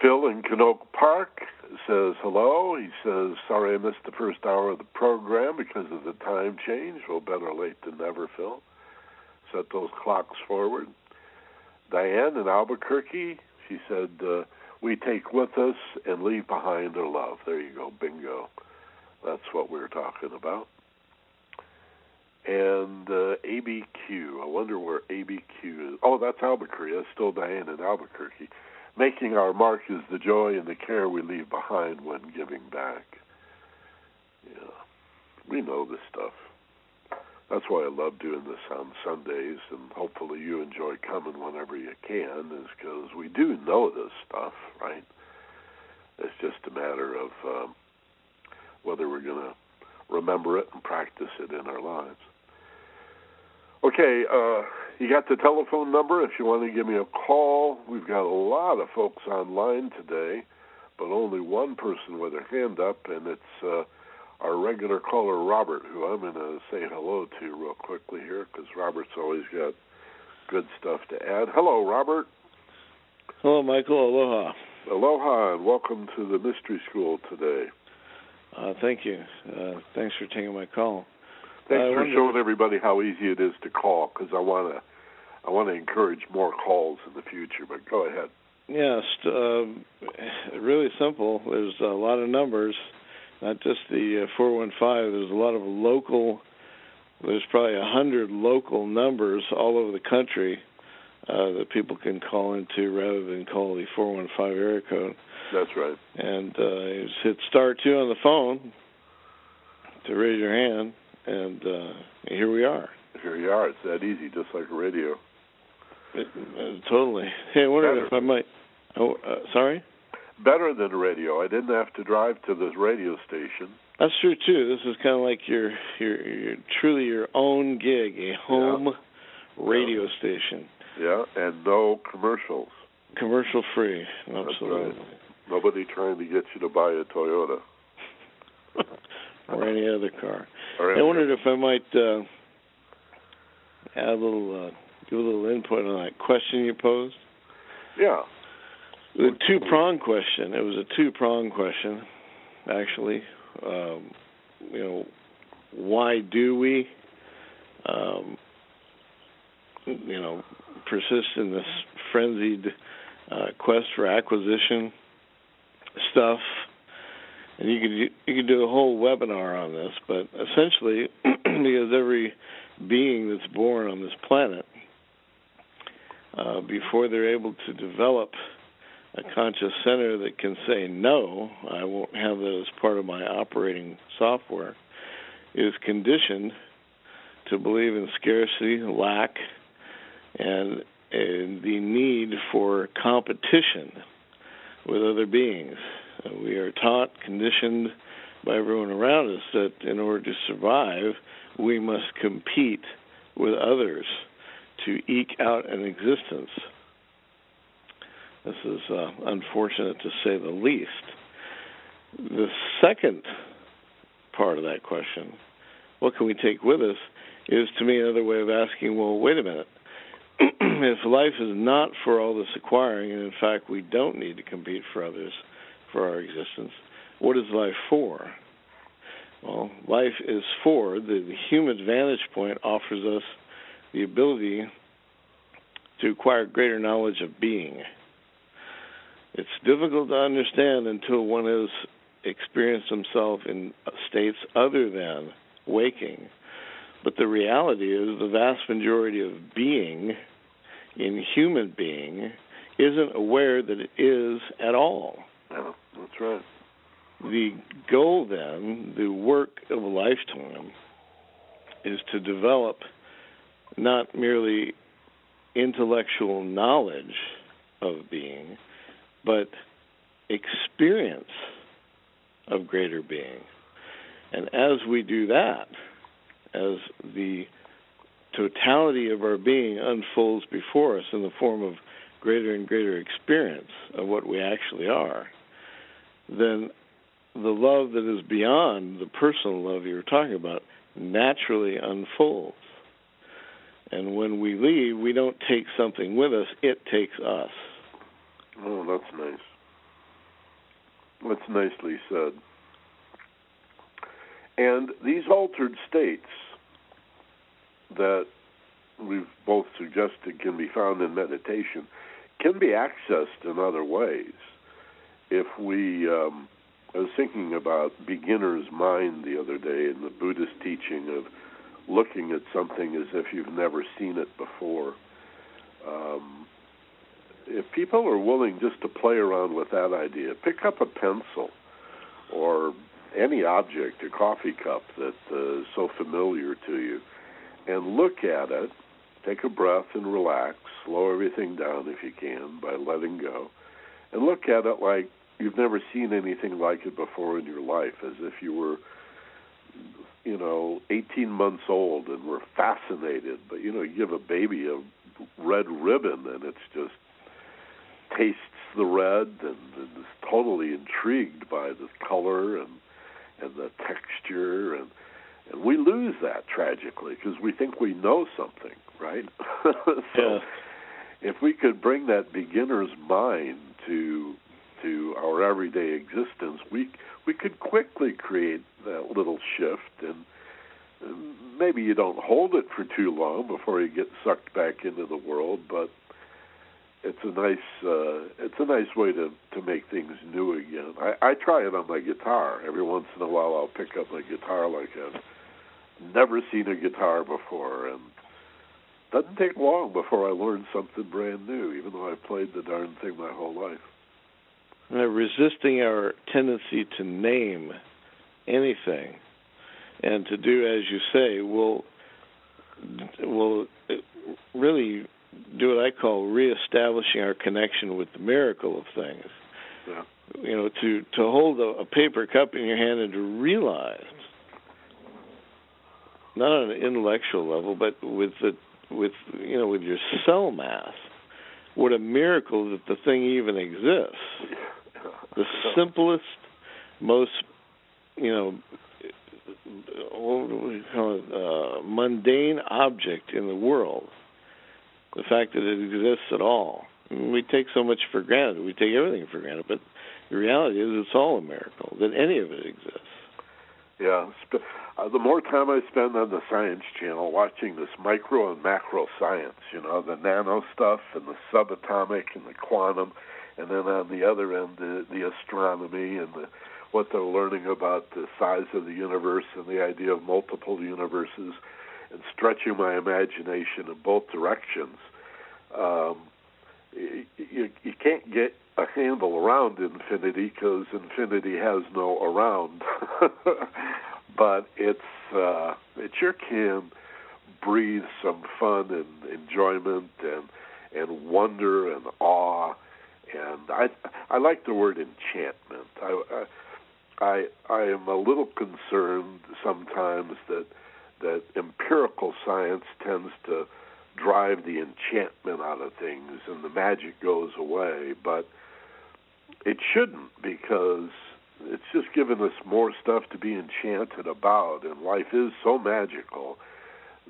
Phil in Canoga Park says hello. He says, Sorry I missed the first hour of the program because of the time change. Well, better late than never, Phil. Set those clocks forward. Diane in Albuquerque, she said, uh, We take with us and leave behind our love. There you go, bingo. That's what we we're talking about. and uh, ABQ. I wonder where ABQ is. Oh, that's Albuquerque. That's still Diane in Albuquerque. Making our mark is the joy and the care we leave behind when giving back. Yeah, we know this stuff. That's why I love doing this on Sundays, and hopefully you enjoy coming whenever you can, is because we do know this stuff, right? It's just a matter of um, whether we're going to remember it and practice it in our lives. Okay, uh, you got the telephone number if you want to give me a call. We've got a lot of folks online today, but only one person with her hand up, and it's uh, our regular caller, Robert, who I'm going to say hello to real quickly here because Robert's always got good stuff to add. Hello, Robert. Hello, Michael. Aloha. Aloha, and welcome to the Mystery School today. Uh, thank you. Uh, thanks for taking my call. Thanks for showing everybody how easy it is to call because I want to I want to encourage more calls in the future. But go ahead. Yes, uh, really simple. There's a lot of numbers, not just the uh, 415. There's a lot of local. There's probably a hundred local numbers all over the country uh, that people can call into rather than call the 415 area code. That's right. And uh, hit star two on the phone to raise your hand, and uh, here we are. Here you are. It's that easy, just like a radio. It, uh, totally. Hey, I wondered if I might. Oh, uh, sorry. Better than a radio. I didn't have to drive to this radio station. That's true too. This is kind of like your your, your truly your own gig, a home yeah. radio yeah. station. Yeah, and no commercials. Commercial free. Absolutely. Right. Nobody trying to get you to buy a Toyota. or any other car. I wondered if I might uh, add a little, uh, give a little input on that question you posed. Yeah. The two prong question. It was a two prong question, actually. Um, you know, why do we, um, you know, persist in this frenzied uh, quest for acquisition stuff? And you could you could do a whole webinar on this, but essentially, because every being that's born on this planet, uh, before they're able to develop a conscious center that can say no, I won't have that as part of my operating software, is conditioned to believe in scarcity, lack, and, and the need for competition with other beings. Uh, we are taught, conditioned by everyone around us that in order to survive, we must compete with others to eke out an existence. This is uh, unfortunate to say the least. The second part of that question, what can we take with us, is to me another way of asking, well, wait a minute. if life is not for all this acquiring, and in fact we don't need to compete for others for our existence, what is life for? Well, life is for the, the human vantage point offers us the ability to acquire greater knowledge of being. It's difficult to understand until one has experienced himself in states other than waking. But the reality is, the vast majority of being in human being isn't aware that it is at all. That's right. The goal, then, the work of a lifetime, is to develop not merely intellectual knowledge of being, but experience of greater being. And as we do that, as the totality of our being unfolds before us in the form of greater and greater experience of what we actually are, then the love that is beyond the personal love you were talking about naturally unfolds. And when we leave, we don't take something with us, it takes us. Oh, that's nice. That's nicely said. And these altered states that we've both suggested can be found in meditation can be accessed in other ways. If we, um, I was thinking about beginner's mind the other day in the Buddhist teaching of looking at something as if you've never seen it before. Um, if people are willing just to play around with that idea, pick up a pencil or any object, a coffee cup that uh, is so familiar to you, and look at it. Take a breath and relax. Slow everything down if you can by letting go, and look at it like you've never seen anything like it before in your life, as if you were, you know, 18 months old and were fascinated. But you know, you give a baby a red ribbon, and it's just tastes the red and, and is totally intrigued by the color and and the texture and and we lose that tragically because we think we know something, right? so yeah. if we could bring that beginner's mind to to our everyday existence, we we could quickly create that little shift and maybe you don't hold it for too long before you get sucked back into the world, but it's a nice uh, it's a nice way to to make things new again. I, I try it on my guitar every once in a while. I'll pick up my guitar like I've never seen a guitar before, and doesn't take long before I learn something brand new, even though I've played the darn thing my whole life. And resisting our tendency to name anything and to do as you say will will really do what I call reestablishing our connection with the miracle of things. Yeah. You know, to to hold a, a paper cup in your hand and to realize, not on an intellectual level, but with the with you know with your cell mass, what a miracle that the thing even exists. The simplest, most you know, what do we call it, uh, mundane object in the world the fact that it exists at all. we take so much for granted. We take everything for granted, but the reality is it's all a miracle that any of it exists. Yeah. Uh, the more time I spend on the Science Channel watching this micro and macro science, you know, the nano stuff and the subatomic and the quantum, and then on the other end, the, the astronomy and the, what they're learning about the size of the universe and the idea of multiple universes and stretching my imagination in both directions, um, you, you can't get a handle around infinity because infinity has no around. but it's uh, it sure can breathe some fun and enjoyment and and wonder and awe. And I I like the word enchantment. I I I am a little concerned sometimes that that empirical science tends to drive the enchantment out of things and the magic goes away, but it shouldn't because it's just given us more stuff to be enchanted about, and life is so magical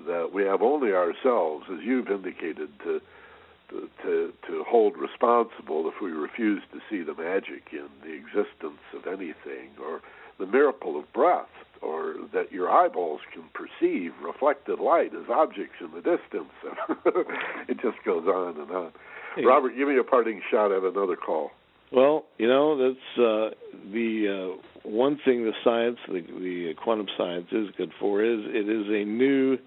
that we have only ourselves, as you've indicated, to to to, hold responsible if we refuse to see the magic in the existence of anything or the miracle of breath or that your eyeballs can perceive reflected light as objects in the distance. it just goes on and on. Hey. Robert, give me a parting shot at another call. Well, you know that's uh, the uh, one thing the science, the, the quantum science, is good for is it is a new,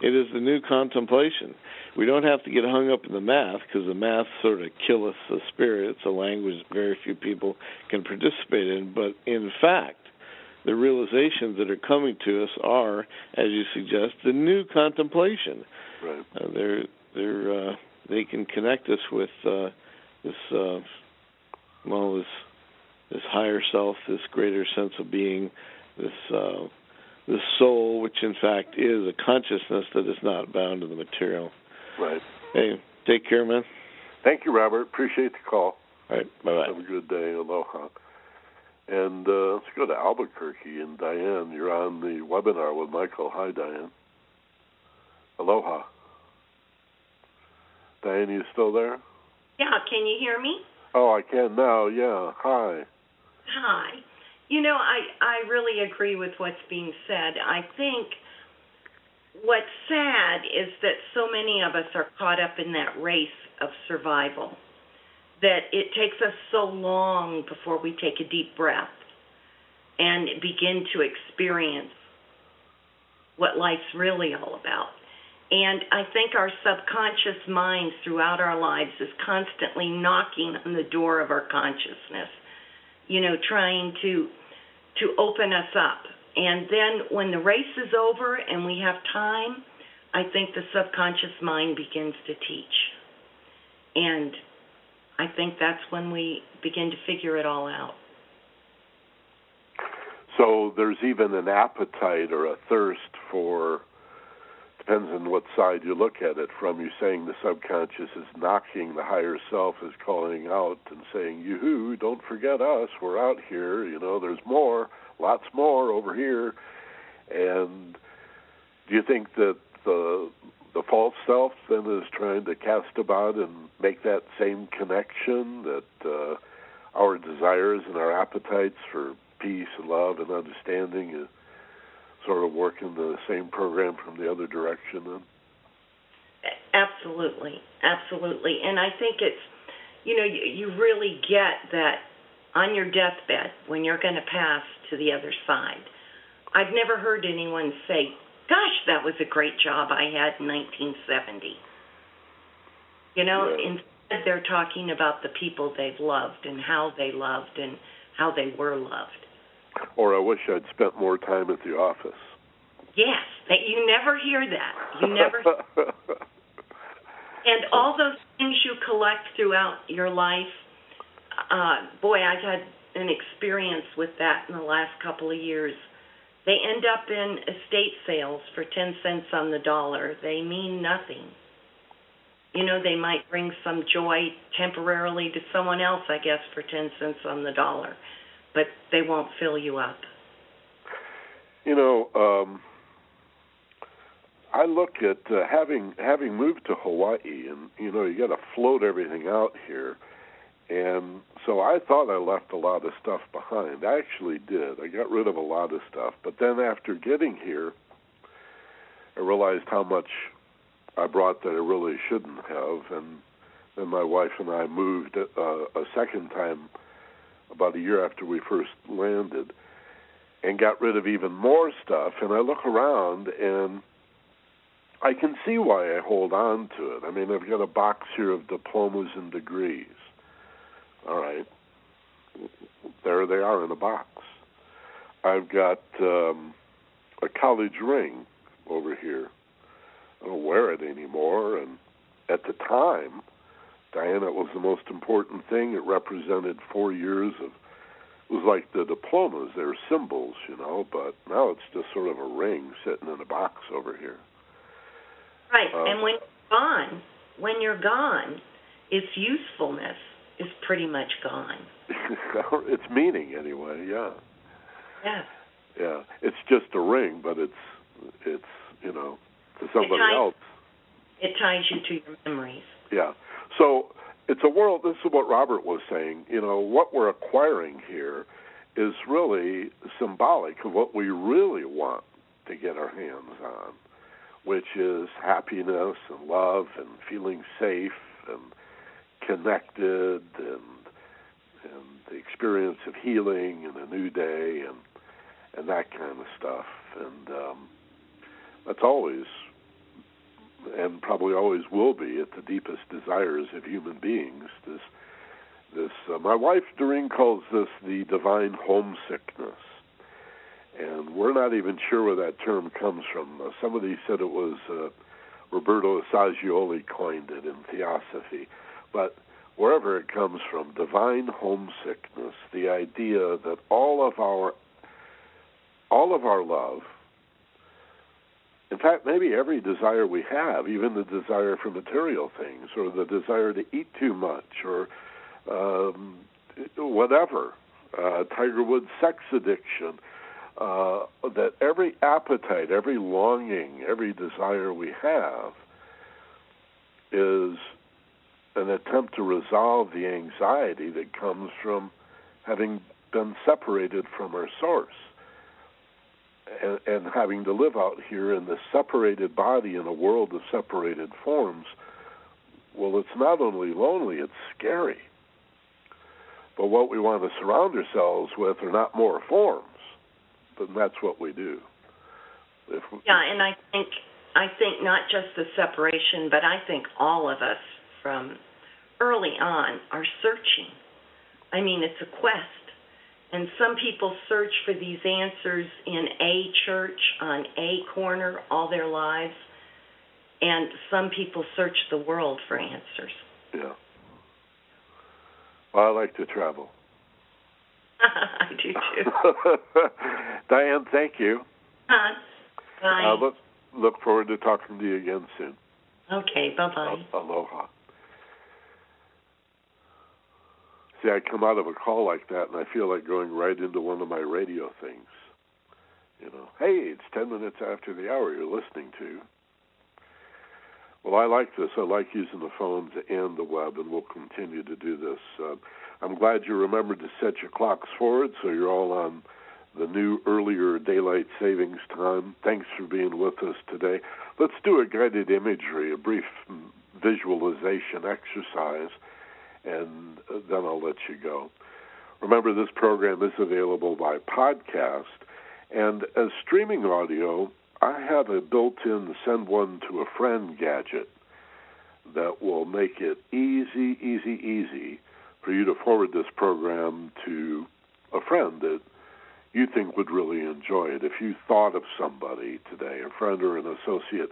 it is the new contemplation. We don't have to get hung up in the math because the math sort of killeth the spirit. It's a language very few people can participate in. But in fact, the realizations that are coming to us are, as you suggest, the new contemplation. Right. Uh, they're they're uh, they can connect us with uh, this uh, well this this higher self, this greater sense of being, this uh, this soul, which in fact is a consciousness that is not bound to the material. Right. Hey, take care, man. Thank you, Robert. Appreciate the call. All right. Bye bye. Have a good day. Aloha. And uh, let's go to Albuquerque. And Diane, you're on the webinar with Michael. Hi, Diane. Aloha. Diane, you still there? Yeah, can you hear me? Oh, I can now. Yeah. Hi. Hi. You know, I I really agree with what's being said. I think what's sad is that so many of us are caught up in that race of survival that it takes us so long before we take a deep breath and begin to experience what life's really all about. And I think our subconscious mind throughout our lives is constantly knocking on the door of our consciousness, you know, trying to to open us up. And then when the race is over and we have time, I think the subconscious mind begins to teach. And I think that's when we begin to figure it all out. So there's even an appetite or a thirst for depends on what side you look at it from. You saying the subconscious is knocking, the higher self is calling out and saying, "Yoo-hoo, don't forget us. We're out here. You know, there's more, lots more over here." And do you think that the the false self then is trying to cast about and make that same connection that uh, our desires and our appetites for peace and love and understanding is sort of working the same program from the other direction then? Absolutely, absolutely. And I think it's, you know, you, you really get that on your deathbed when you're going to pass to the other side. I've never heard anyone say, gosh, that was a great job I had in 1970. You know, yeah. instead they're talking about the people they've loved and how they loved and how they were loved. Or I wish I'd spent more time at the office. Yes, that you never hear that. You never. and all those things you collect throughout your life. Uh, boy, I've had an experience with that in the last couple of years. They end up in estate sales for 10 cents on the dollar. They mean nothing. You know, they might bring some joy temporarily to someone else, I guess, for 10 cents on the dollar, but they won't fill you up. You know, um, I look at uh, having having moved to Hawaii, and you know, you got to float everything out here and so I thought I left a lot of stuff behind. I actually did. I got rid of a lot of stuff. But then after getting here, I realized how much I brought that I really shouldn't have. And then my wife and I moved uh, a second time about a year after we first landed and got rid of even more stuff. And I look around and I can see why I hold on to it. I mean, I've got a box here of diplomas and degrees. All right. There they are in a box. I've got um, a college ring over here. I don't wear it anymore. And at the time, Diana, it was the most important thing. It represented four years of. It was like the diplomas; they were symbols, you know. But now it's just sort of a ring sitting in a box over here. Right, uh, and when you're gone, when you're gone, its usefulness is pretty much gone. its meaning, anyway. Yeah. Yeah. Yeah. It's just a ring, but it's it's you know to somebody it ties, else. It ties you to your memories. Yeah. So it's a world. This is what Robert was saying. You know what we're acquiring here is really symbolic of what we really want to get our hands on, which is happiness and love and feeling safe and connected and and the experience of healing and a new day and and that kind of stuff. And um that's always and probably always will be at the deepest desires of human beings. This this uh, my wife Doreen calls this the divine homesickness. And we're not even sure where that term comes from. Uh, somebody said it was uh, Roberto Assagioli coined it in theosophy but wherever it comes from, divine homesickness, the idea that all of our all of our love, in fact, maybe every desire we have, even the desire for material things, or the desire to eat too much, or um, whatever, uh, Tiger Woods' sex addiction, uh, that every appetite, every longing, every desire we have is an attempt to resolve the anxiety that comes from having been separated from our source and, and having to live out here in this separated body in a world of separated forms. Well, it's not only lonely, it's scary. But what we want to surround ourselves with are not more forms, but that's what we do. If, Yeah, and I think I think not just the separation, but I think all of us from early on are searching. I mean, it's a quest. And some people search for these answers in a church on a corner all their lives, and some people search the world for answers. yeah. Well, I like to travel. I do too. Diane, thank you. Huh? Bye. Uh, look, look forward to talking to you again soon. okay, bye bye. Aloha. See, I come out of a call like that, and I feel like going right into one of my radio things. You know, hey, it's ten minutes after the hour you're listening to. Well, I like this. I like using the phones and the web, and we'll continue to do this. Uh, I'm glad you remembered to set your clocks forward, so you're all on the new earlier daylight savings time. Thanks for being with us today. Let's do a guided imagery, a brief visualization exercise, and then I'll let you go. Remember, this program is available by podcast, and as streaming audio, I have a built in send one to a friend gadget that will make it easy, easy, easy for you to forward this program to a friend that you think would really enjoy it. If you thought of somebody today, a friend or an associate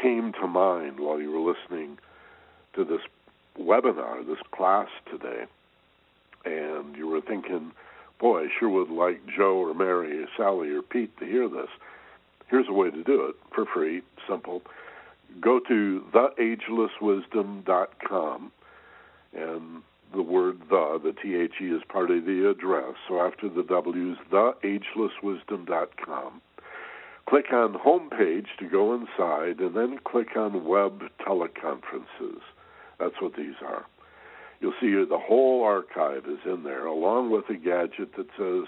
came to mind while you were listening to this webinar, this class today, and you were thinking, boy, I sure would like Joe or Mary or Sally or Pete to hear this. Here's a way to do it for free, simple. Go to theagelesswisdom.com and the word the, the T-H-E is part of the address. So after the W's, theagelesswisdom.com. Click on homepage to go inside and then click on web teleconferences. That's what these are. You'll see the whole archive is in there along with a gadget that says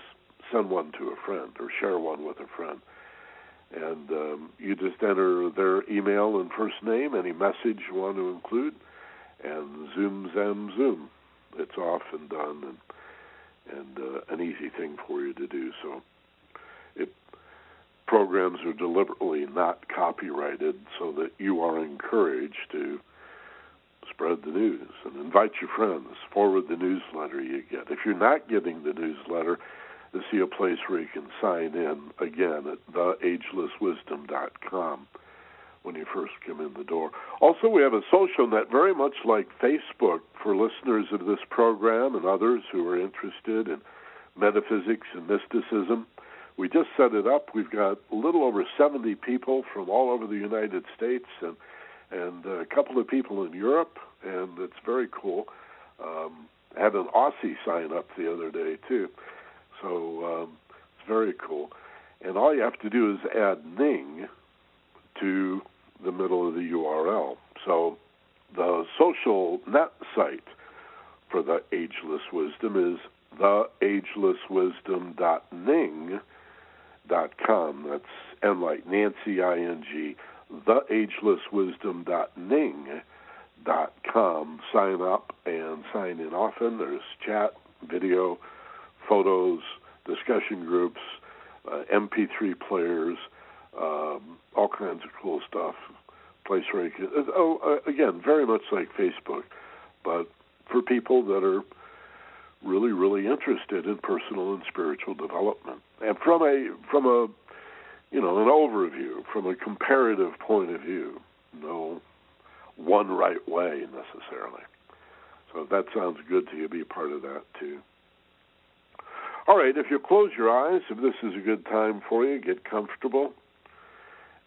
send one to a friend or share one with a friend. And um, you just enter their email and first name, any message you want to include, and zoom, zam, zoom it's off and done and and uh, an easy thing for you to do. So it programs are deliberately not copyrighted so that you are encouraged to spread the news and invite your friends, forward the newsletter you get. If you're not getting the newsletter, to see a place where you can sign in again at theagelesswisdom.com when you first come in the door. Also, we have a social net very much like Facebook for listeners of this program and others who are interested in metaphysics and mysticism. We just set it up. We've got a little over 70 people from all over the United States and and a couple of people in Europe, and it's very cool. Um, had an Aussie sign up the other day too, so um, it's very cool. And all you have to do is add Ning to the middle of the URL. So the social net site for the Ageless Wisdom is theagelesswisdom.ning.com. That's N like Nancy, I-N-G, theagelesswisdom.ning.com. Sign up and sign in often. There's chat, video, photos, discussion groups, uh, MP3 players, um, all kinds of cool stuff. Place where you can, oh, uh, again, very much like Facebook, but for people that are really, really interested in personal and spiritual development, and from a from a you know an overview, from a comparative point of view, no one right way necessarily. So if that sounds good to you, be part of that too. All right, if you close your eyes, if this is a good time for you, get comfortable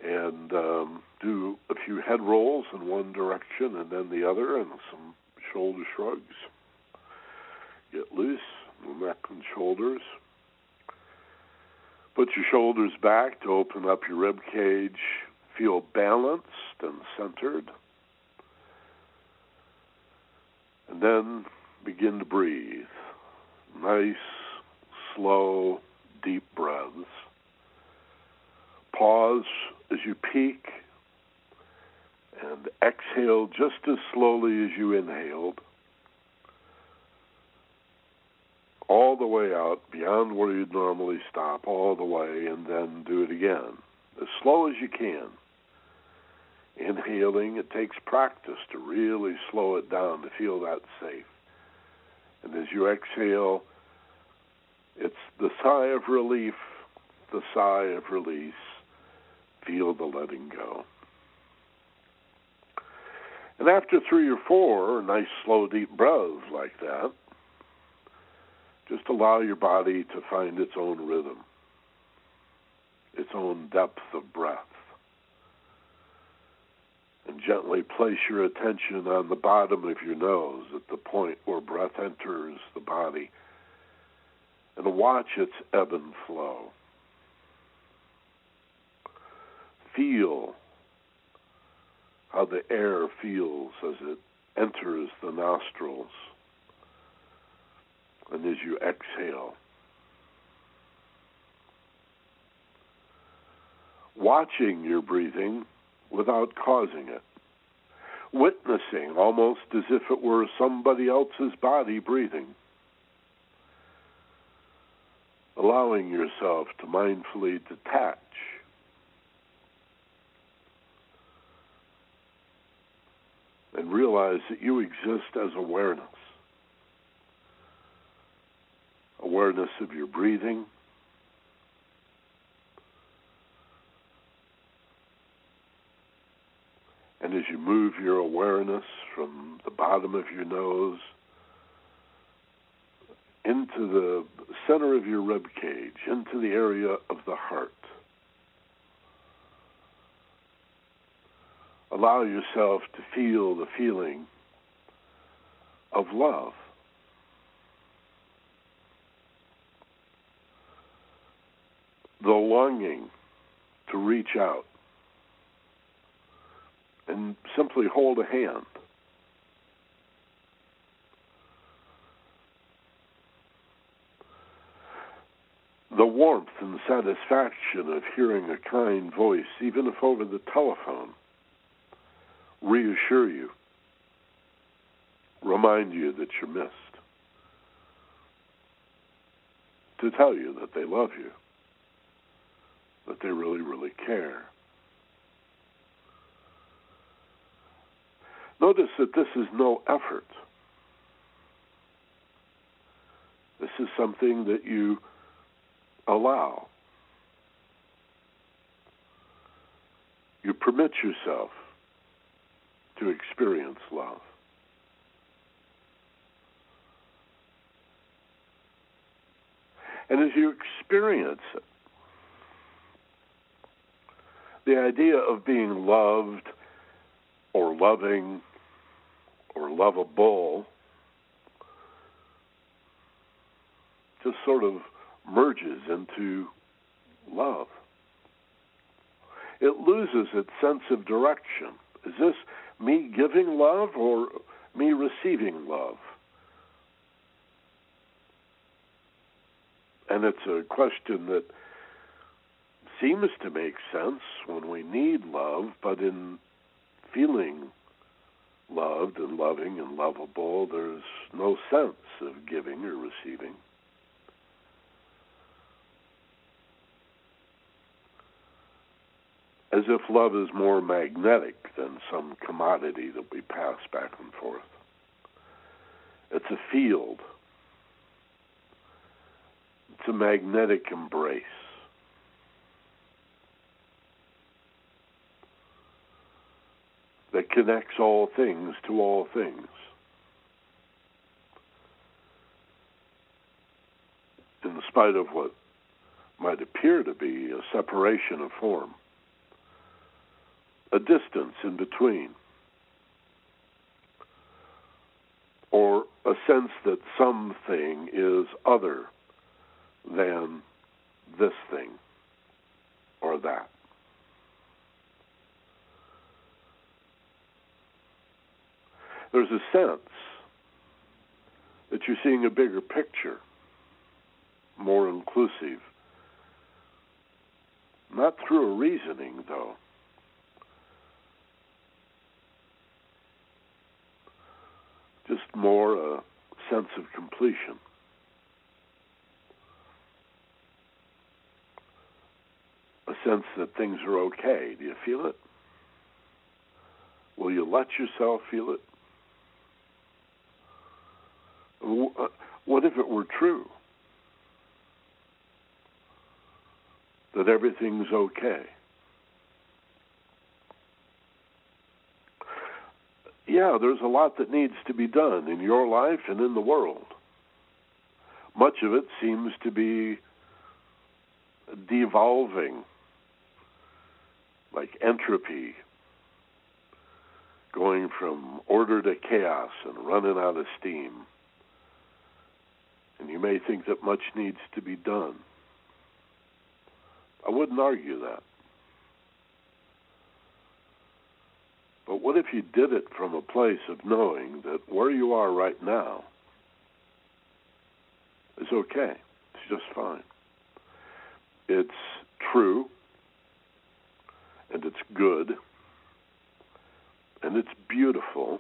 and um, do a few head rolls in one direction and then the other, and some shoulder shrugs. Get loose, neck and shoulders. Put your shoulders back to open up your rib cage. Feel balanced and centered. And then begin to breathe. Nice, slow, deep breaths. Pause as you peak and exhale just as slowly as you inhaled, all the way out beyond where you'd normally stop, all the way, and then do it again. as slow as you can. Inhaling, it takes practice to really slow it down to feel that safe. And as you exhale, it's the sigh of relief, the sigh of release. Feel the letting go. And after three or four nice, slow, deep breaths like that, just allow your body to find its own rhythm, its own depth of breath. And gently place your attention on the bottom of your nose at the point where breath enters the body and watch its ebb and flow. Feel how the air feels as it enters the nostrils and as you exhale. Watching your breathing without causing it. Witnessing almost as if it were somebody else's body breathing. Allowing yourself to mindfully detach and realize that you exist as awareness. Awareness of your breathing. And as you move your awareness from the bottom of your nose into the center of your rib cage, into the area of the heart, allow yourself to feel the feeling of love. The longing to reach out and simply hold a hand. The warmth and satisfaction of hearing a kind voice, even if over the telephone, reassure you, remind you that you're missed, to tell you that they love you, that they really, really care. Notice that this is no effort. This is something that you allow. You permit yourself to experience love. And as you experience it, the idea of being loved or loving or lovable just sort of merges into love. It loses its sense of direction. Is this me giving love or me receiving love? And it's a question that seems to make sense when we need love, but in feeling loved and loving and lovable, there's no sense of giving or receiving. As if love is more magnetic than some commodity that we pass back and forth. It's a field. It's a magnetic embrace. That connects all things to all things. In spite of what might appear to be a separation of form, a distance in between, or a sense that something is other than this thing or that. There's a sense that you're seeing a bigger picture, more inclusive. Not through a reasoning, though. Just more a sense of completion. A sense that things are okay. Do you feel it? Will you let yourself feel it? Uh, what if it were true? That everything's okay. Yeah, there's a lot that needs to be done in your life and in the world. Much of it seems to be devolving, like entropy, going from order to chaos and running out of steam. And you may think that much needs to be done. I wouldn't argue that. But what if you did it from a place of knowing that where you are right now is okay? It's just fine. It's true, and it's good, and it's beautiful,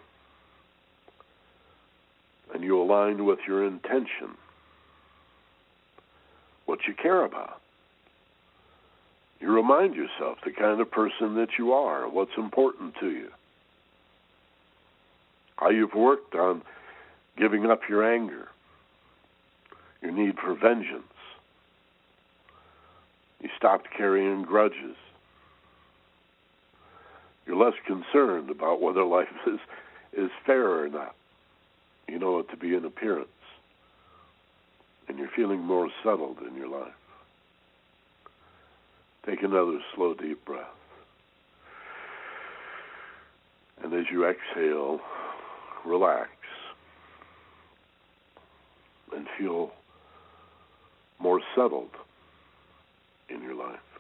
and you align with your intention, what you care about. You remind yourself the kind of person that you are, what's important to you, how you've worked on giving up your anger, your need for vengeance. You stopped carrying grudges. You're less concerned about whether life is, is fair or not. You know it to be an appearance. And you're feeling more settled in your life. Take another slow, deep breath. And as you exhale, relax and feel more settled in your life.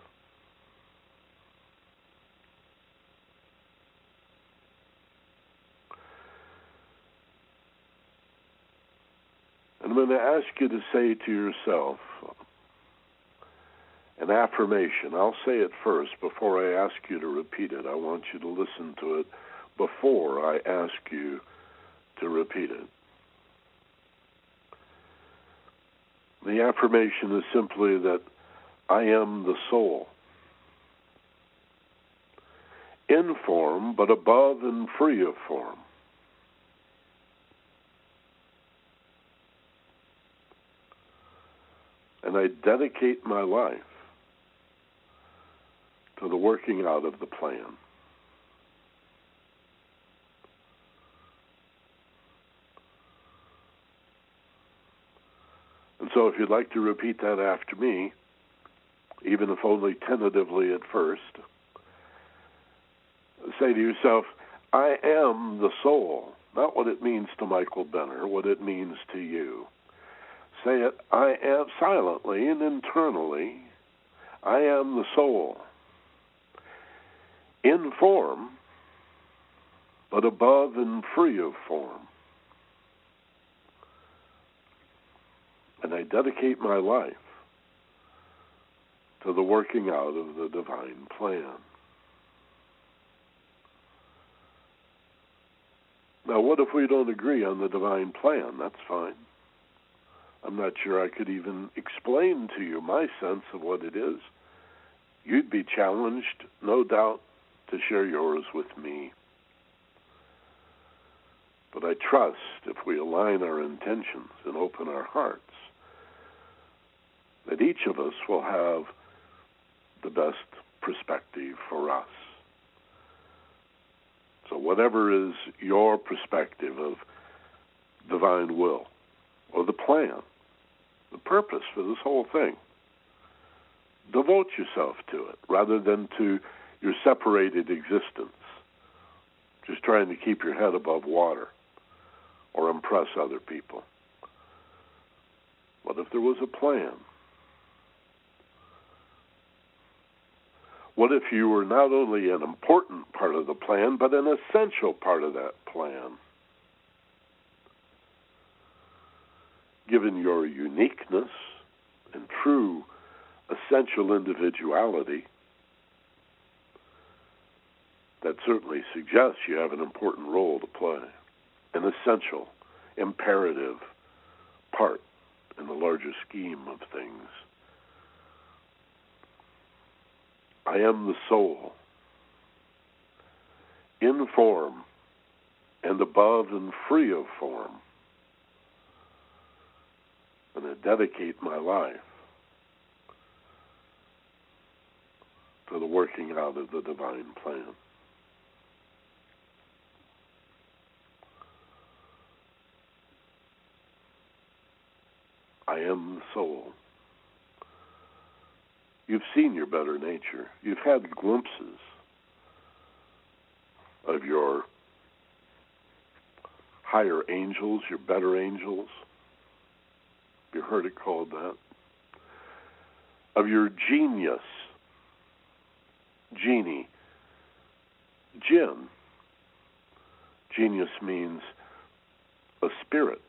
I'm going to ask you to say to yourself an affirmation. I'll say it first before I ask you to repeat it. I want you to listen to it before I ask you to repeat it. The affirmation is simply that I am the soul. In form, but above and free of form. And I dedicate my life to the working out of the plan. And so if you'd like to repeat that after me, even if only tentatively at first, say to yourself, I am the soul, not what it means to Michael Benner, what it means to you. Say it, I am silently and internally, I am the soul. In form, but above and free of form. and I dedicate my life to the working out of the divine plan. Now, what if we don't agree on the divine plan? That's fine. I'm not sure I could even explain to you my sense of what it is. You'd be challenged, no doubt, to share yours with me. But I trust if we align our intentions and open our hearts, that each of us will have the best perspective for us. So, whatever is your perspective of divine will or the plan, the purpose for this whole thing, devote yourself to it rather than to your separated existence, just trying to keep your head above water or impress other people. What if there was a plan? What if you were not only an important part of the plan, but an essential part of that plan? Given your uniqueness and true essential individuality, that certainly suggests you have an important role to play, an essential, imperative part in the larger scheme of things. I am the soul, in form and above and free of form. And I dedicate my life to the working out of the divine plan. I am the soul. You've seen your better nature. You've had glimpses of your higher angels, your better angels. You heard it called that. Of your genius, genie, jinn. Genius means a spirit,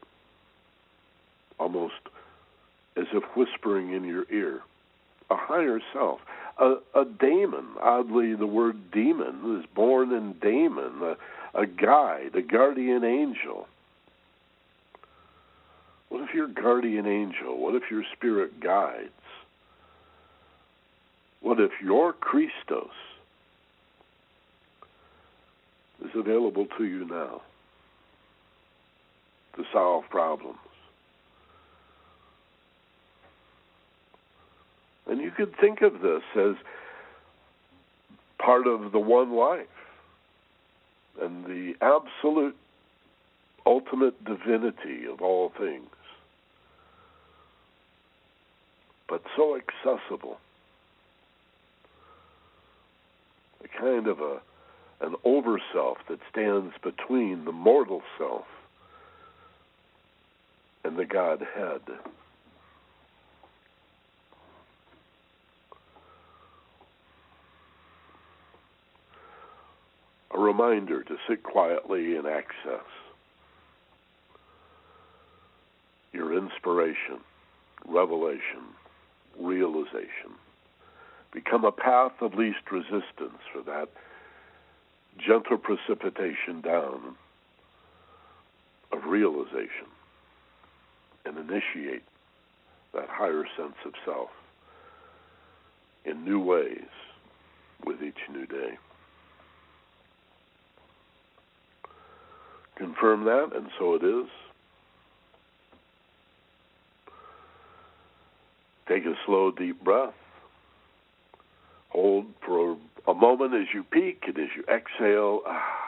almost as if whispering in your ear, a higher self, a, a daemon. Oddly, the word demon is born in daemon, a, a guide, a guardian angel. What if your guardian angel, what if your spirit guides? What if your Christos is available to you now to solve problems? And you could think of this as part of the one life and the absolute ultimate divinity of all things, but so accessible. A kind of a an overself that stands between the mortal self and the Godhead. a reminder to sit quietly and access your inspiration, revelation, realization. Become a path of least resistance for that gentle precipitation down of realization and initiate that higher sense of self in new ways with each new day. confirm that, and so it is. Take a slow, deep breath. Hold for a moment as you peak and as you exhale. Ah.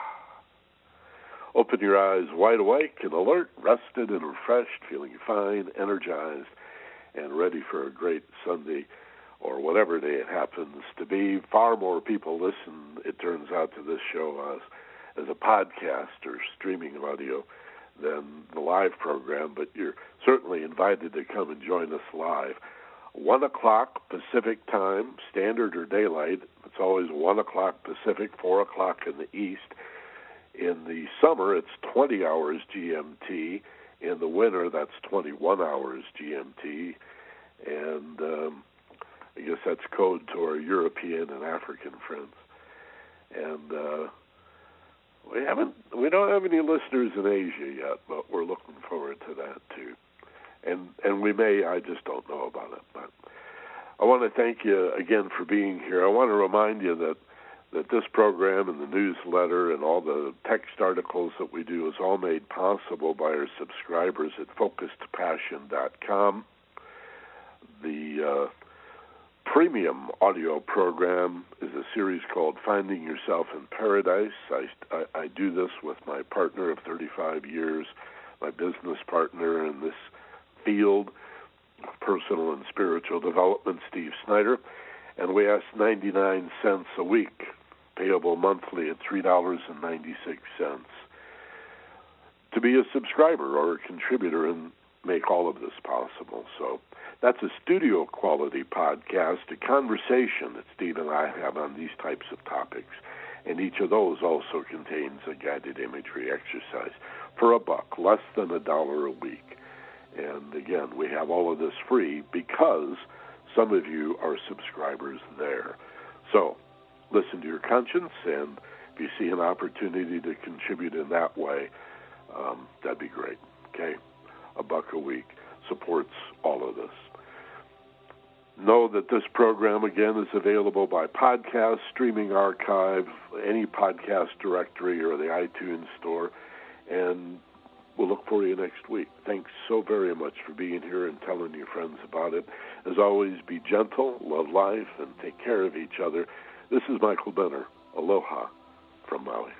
Open your eyes wide awake and alert, rested and refreshed, feeling fine, energized, and ready for a great Sunday or whatever day it happens to be. Far more people listen, it turns out, to this show as as a podcast or streaming audio than the live program, but you're certainly invited to come and join us live. One o'clock Pacific time, standard or daylight. It's always one o'clock Pacific, four o'clock in the east. In the summer, it's 20 hours GMT. In the winter, that's 21 hours GMT. And um, I guess that's code to our European and African friends. And uh, we haven't we don't have any listeners in Asia yet, but we're looking forward to that too. And and we may I just don't know about it, but I want to thank you again for being here. I want to remind you that that this program and the newsletter and all the text articles that we do is all made possible by our subscribers at focusedpassion.com. The uh, premium audio program is a series called Finding Yourself in Paradise. I, I, I, do this with my partner of 35 years, my business partner and this field of personal and spiritual development, Steve Snyder. And we ask 99 cents a week, payable monthly at $3.96, to be a subscriber or a contributor and make all of this possible. So, that's a studio quality podcast, a conversation that Steve and I have on these types of topics. And each of those also contains a guided imagery exercise for a buck, less than a dollar a week. And again, we have all of this free because some of you are subscribers there. So listen to your conscience, and if you see an opportunity to contribute in that way, um, that'd be great. Okay? A buck a week supports all of this. know that this program again is available by podcast, streaming archive, any podcast directory, or the iTunes store. And we'll look for you next week. Thanks so very much for being here and telling your friends about it. As always, be gentle, love life, and take care of each other. This is Michael Benner. Aloha from Maui.